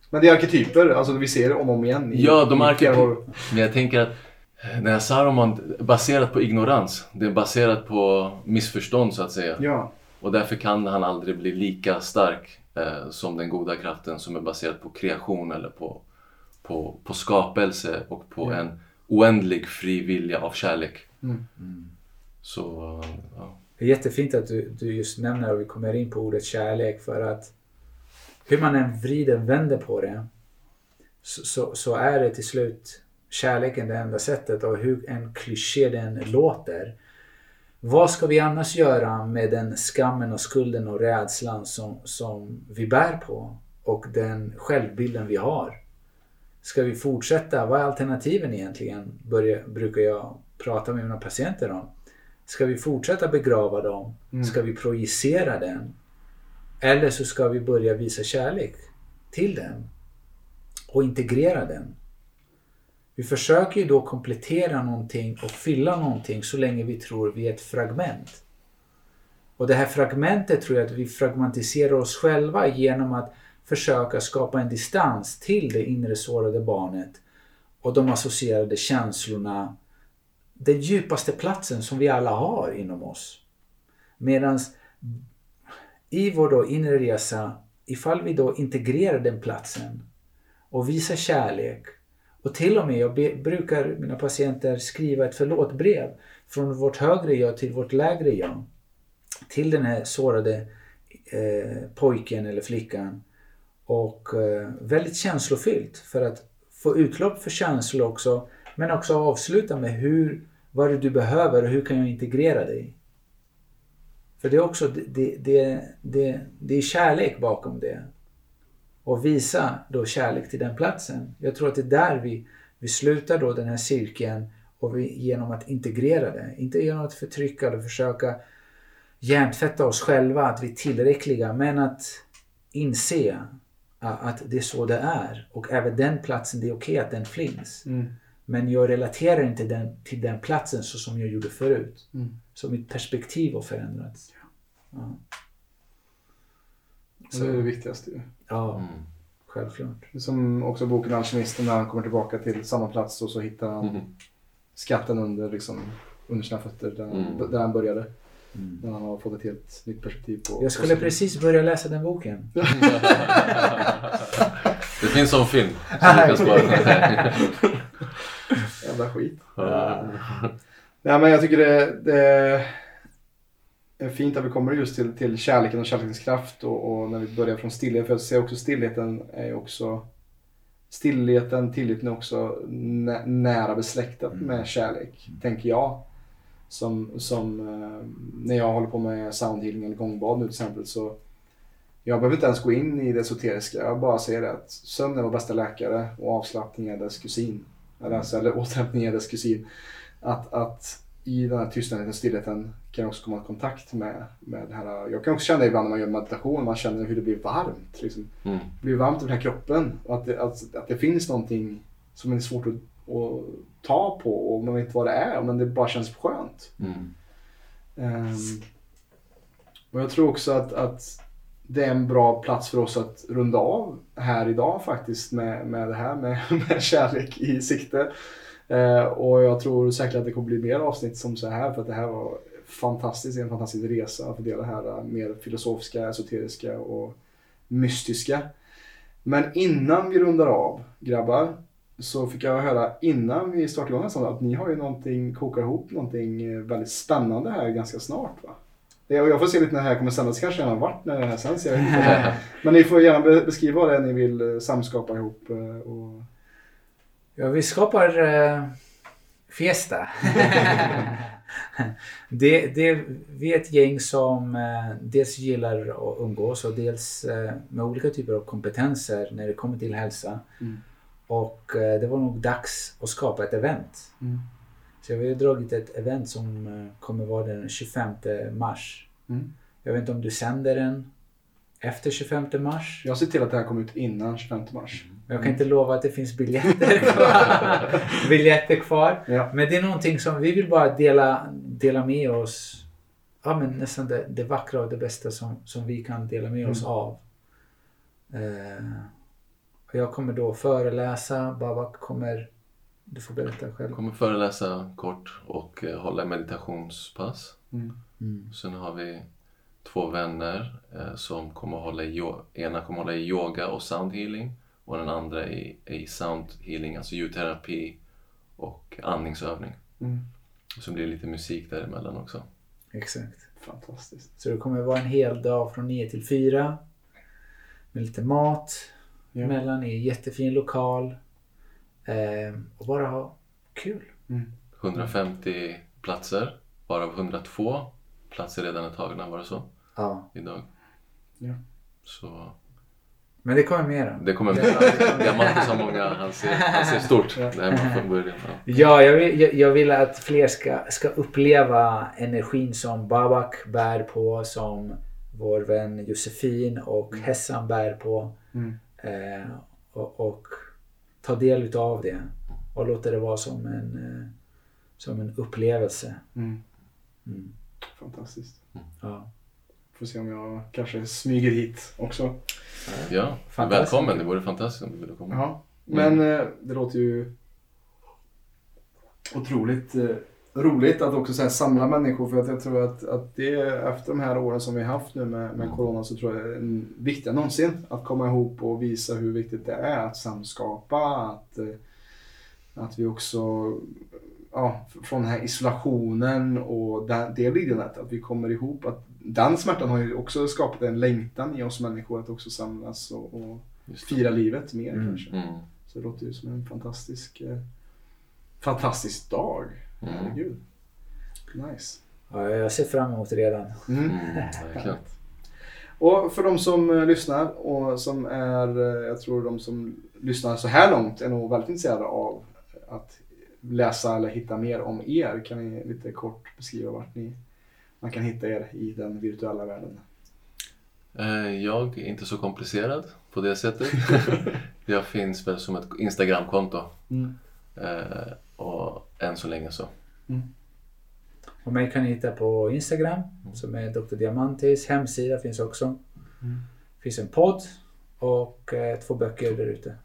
Speaker 2: Men det är arketyper, alltså vi ser det om och om igen.
Speaker 3: I, ja, de är arketyper. Men jag tänker att När jag sa Saruman baserat på ignorans. Det är baserat på missförstånd så att säga.
Speaker 2: Ja.
Speaker 3: Och därför kan han aldrig bli lika stark eh, som den goda kraften som är baserad på kreation eller på, på, på skapelse och på en oändlig fri vilja av kärlek.
Speaker 2: Mm.
Speaker 3: Så, ja.
Speaker 1: Det är jättefint att du, du just nämner och vi kommer in på ordet kärlek för att hur man än vrider vänder på det så, så, så är det till slut kärleken det enda sättet och hur en kliché den låter. Vad ska vi annars göra med den skammen och skulden och rädslan som, som vi bär på och den självbilden vi har? Ska vi fortsätta? Vad är alternativen egentligen? Börja, brukar jag prata med mina patienter om. Ska vi fortsätta begrava dem? Ska vi projicera den? Eller så ska vi börja visa kärlek till den och integrera den. Vi försöker ju då komplettera någonting och fylla någonting så länge vi tror vi är ett fragment. Och det här fragmentet tror jag att vi fragmentiserar oss själva genom att försöka skapa en distans till det inre sårade barnet och de associerade känslorna. Den djupaste platsen som vi alla har inom oss. Medan i vår då inre resa, ifall vi då integrerar den platsen och visar kärlek och till och med, jag be, brukar mina patienter skriva ett förlåtbrev från vårt högre jag till vårt lägre jag. Till den här sårade eh, pojken eller flickan. Och eh, väldigt känslofyllt för att få utlopp för känslor också. Men också avsluta med hur, vad är det du behöver och hur kan jag integrera dig? För det är också, det, det, det, det är kärlek bakom det och visa då kärlek till den platsen. Jag tror att det är där vi, vi slutar då den här cirkeln och vi, genom att integrera det. Inte genom att förtrycka eller försöka hjärntvätta oss själva att vi är tillräckliga men att inse att det är så det är och även den platsen, det är okej att den finns.
Speaker 2: Mm.
Speaker 1: Men jag relaterar inte den, till den platsen så som jag gjorde förut.
Speaker 2: Mm.
Speaker 1: Så mitt perspektiv har förändrats. Ja.
Speaker 2: Och det är det viktigaste ju.
Speaker 1: Ja,
Speaker 3: Mm.
Speaker 1: självklart.
Speaker 2: Som också boken Alkemisten när han kommer tillbaka till samma plats och så hittar han
Speaker 3: Mhm.
Speaker 2: skatten under, liksom, under sina fötter där, han-
Speaker 3: Mm.
Speaker 2: där han började.
Speaker 1: Mm.
Speaker 2: När han har fått ett helt nytt perspektiv på
Speaker 1: Jag skulle
Speaker 2: på-
Speaker 1: precis börja läsa den boken.
Speaker 3: Det finns som film.
Speaker 2: Jävla skit.
Speaker 3: Ja.
Speaker 2: Nej men jag tycker det, det fint att vi kommer just till, till kärleken och kärlekens kraft och, och när vi börjar från stillhet. För jag ser också stillheten är ju också Stillheten, tilliten är också nä, nära besläktat med kärlek, tänker jag. Som, som eh, när jag håller på med soundhealing eller gångbad nu till exempel så jag behöver inte ens gå in i det esoteriska. Jag bara säger det att sömn är vår bästa läkare och avslappning är dess kusin. Eller, alltså, eller återhämtning är dess kusin. Att, att i den här tystnaden och stillheten kan jag också komma i kontakt med, med det här. Jag kan också känna ibland när man gör meditation, man känner hur det blir varmt. Liksom.
Speaker 3: Mm.
Speaker 2: Det blir varmt i den här kroppen. Och att det, att, att det finns någonting som är svårt att, att ta på och man vet inte vad det är men det bara känns skönt.
Speaker 3: Mm.
Speaker 2: Ehm, och jag tror också att, att det är en bra plats för oss att runda av här idag faktiskt med, med det här med, med kärlek i sikte. Eh, och jag tror säkert att det kommer bli mer avsnitt som så här för att det här var fantastiskt, en fantastisk resa att få dela det här eh, mer filosofiska, esoteriska och mystiska. Men innan vi rundar av grabbar så fick jag höra innan vi startar igång nästan att ni har ju någonting, kokar ihop någonting eh, väldigt spännande här ganska snart va? Jag får se lite när det här kommer sändas, kanske redan varit när det här sänds. Men ni får gärna be- beskriva vad det är ni vill samskapa ihop. Och...
Speaker 1: Ja, vi skapar uh, Fiesta. det, det, vi är ett gäng som eh, dels gillar att umgås och dels eh, med olika typer av kompetenser när det kommer till hälsa.
Speaker 2: Mm.
Speaker 1: Och eh, det var nog dags att skapa ett event.
Speaker 2: Mm.
Speaker 1: Så vi har dragit ett event som eh, kommer vara den 25 mars.
Speaker 2: Mm.
Speaker 1: Jag vet inte om du sänder den efter 25 mars.
Speaker 2: Jag ser till att det här kommer ut innan 25 mars.
Speaker 1: Jag kan inte lova att det finns biljetter kvar. biljetter kvar.
Speaker 2: Ja.
Speaker 1: Men det är någonting som vi vill bara dela, dela med oss. Ja, men nästan det, det vackra och det bästa som, som vi kan dela med oss
Speaker 2: Mm.
Speaker 1: av. Eh, och jag kommer då föreläsa. Babak kommer Du får berätta själv.
Speaker 3: Jag kommer föreläsa kort och eh, hålla meditationspass.
Speaker 2: Mm.
Speaker 1: Mm.
Speaker 3: Sen har vi två vänner eh, som kommer hålla i, ena kommer hålla i yoga och sound healing och den andra i, i sound healing, alltså ljudterapi och andningsövning.
Speaker 2: Mm.
Speaker 3: Och så blir det lite musik däremellan också.
Speaker 1: Exakt.
Speaker 2: Fantastiskt.
Speaker 1: Så det kommer vara en hel dag från 9 till 4. Med lite mat.
Speaker 2: Ja.
Speaker 1: Mellan i en jättefin lokal. Eh, och bara ha kul.
Speaker 2: Mm.
Speaker 3: 150 platser, varav 102 platser redan är tagna, var det så?
Speaker 1: Ja.
Speaker 3: Idag.
Speaker 2: Ja.
Speaker 3: Så
Speaker 1: Men det kommer mera.
Speaker 3: det kommer med. Diamantis har många, han ser, han ser stort. Det här från början. Ja.
Speaker 1: Ja, jag vill, jag, jag vill att fler ska, ska uppleva energin som Babak bär på, som vår vän Josefin och Hessan bär på.
Speaker 2: Mm.
Speaker 1: Eh, och, och ta del utav det. Och låta det vara som en, eh, som en upplevelse.
Speaker 2: Mm.
Speaker 1: Mm.
Speaker 2: Fantastiskt.
Speaker 1: Ja.
Speaker 2: Får se om jag kanske smyger hit också.
Speaker 3: Ja, välkommen. Det vore fantastiskt om du ville komma.
Speaker 2: Ja. Men eh, det låter ju otroligt eh, roligt att också så här, samla människor. För att jag tror att, att det efter de här åren som vi har haft nu med, med Corona så tror jag det är en- viktigare än någonsin att komma ihop och visa hur viktigt det är att samskapa. Att, eh, att vi också ja, från den här isolationen och det lidandet, att vi kommer ihop. Att den smärtan har ju också skapat en längtan i oss människor att också samlas och, och fira livet mer
Speaker 1: Mm.
Speaker 2: kanske.
Speaker 3: Mm.
Speaker 2: Så det låter ju som en fantastisk, eh, fantastisk dag.
Speaker 3: Mm.
Speaker 2: Herregud. Nice.
Speaker 1: ja, jag ser fram emot det redan.
Speaker 2: Mm.
Speaker 3: Mm, verkligen.
Speaker 2: Och för de som eh, lyssnar och som är, eh, jag tror de som lyssnar så här långt är nog väldigt intresserade av att läsa eller hitta mer om er. Kan ni lite kort beskriva vart ni, man kan hitta er i den virtuella världen?
Speaker 3: Eh, Jag är inte så komplicerad på det sättet. jag finns väl som ett Instagramkonto.
Speaker 2: Mm.
Speaker 1: Mm.
Speaker 3: Eh, Och än så länge så.
Speaker 1: Och mig kan ni hitta på Instagram som är Dr. Diamantis. Hemsida finns också.
Speaker 2: Mm.
Speaker 1: finns en podd och eh, två böcker där ute.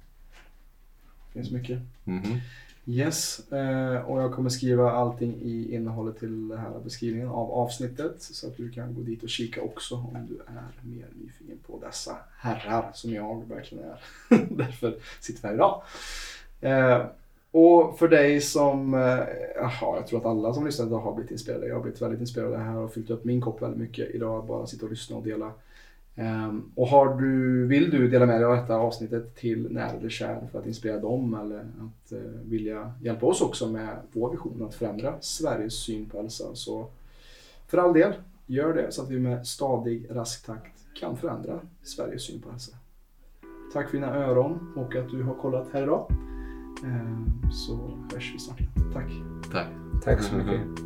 Speaker 2: finns mycket.
Speaker 3: Mhm.
Speaker 2: Yes, eh, och jag kommer skriva allting i innehållet till den här beskrivningen av avsnittet så att du kan gå dit och kika också om du är mer nyfiken på dessa herrar som jag verkligen är. Därför sitter vi här idag. Eh, och för dig som, eh, jag tror att alla som lyssnar idag har blivit inspirerade. Jag har blivit väldigt inspirerad det här och fyllt upp min kopp väldigt mycket idag. Bara sitta och lyssna och dela. Ehm, och har du, vill du dela med dig av detta avsnittet till nära eller kär för att inspirera dem eller att eh, vilja hjälpa oss också med vår vision att förändra Sveriges syn på hälsa så för all del, gör det så att vi med stadig, rask takt kan förändra Sveriges syn på hälsa. Tack för dina öron och att du har kollat här idag. Ehm, så hörs vi snart igen. Tack!
Speaker 3: Tack.
Speaker 1: Tack så mycket.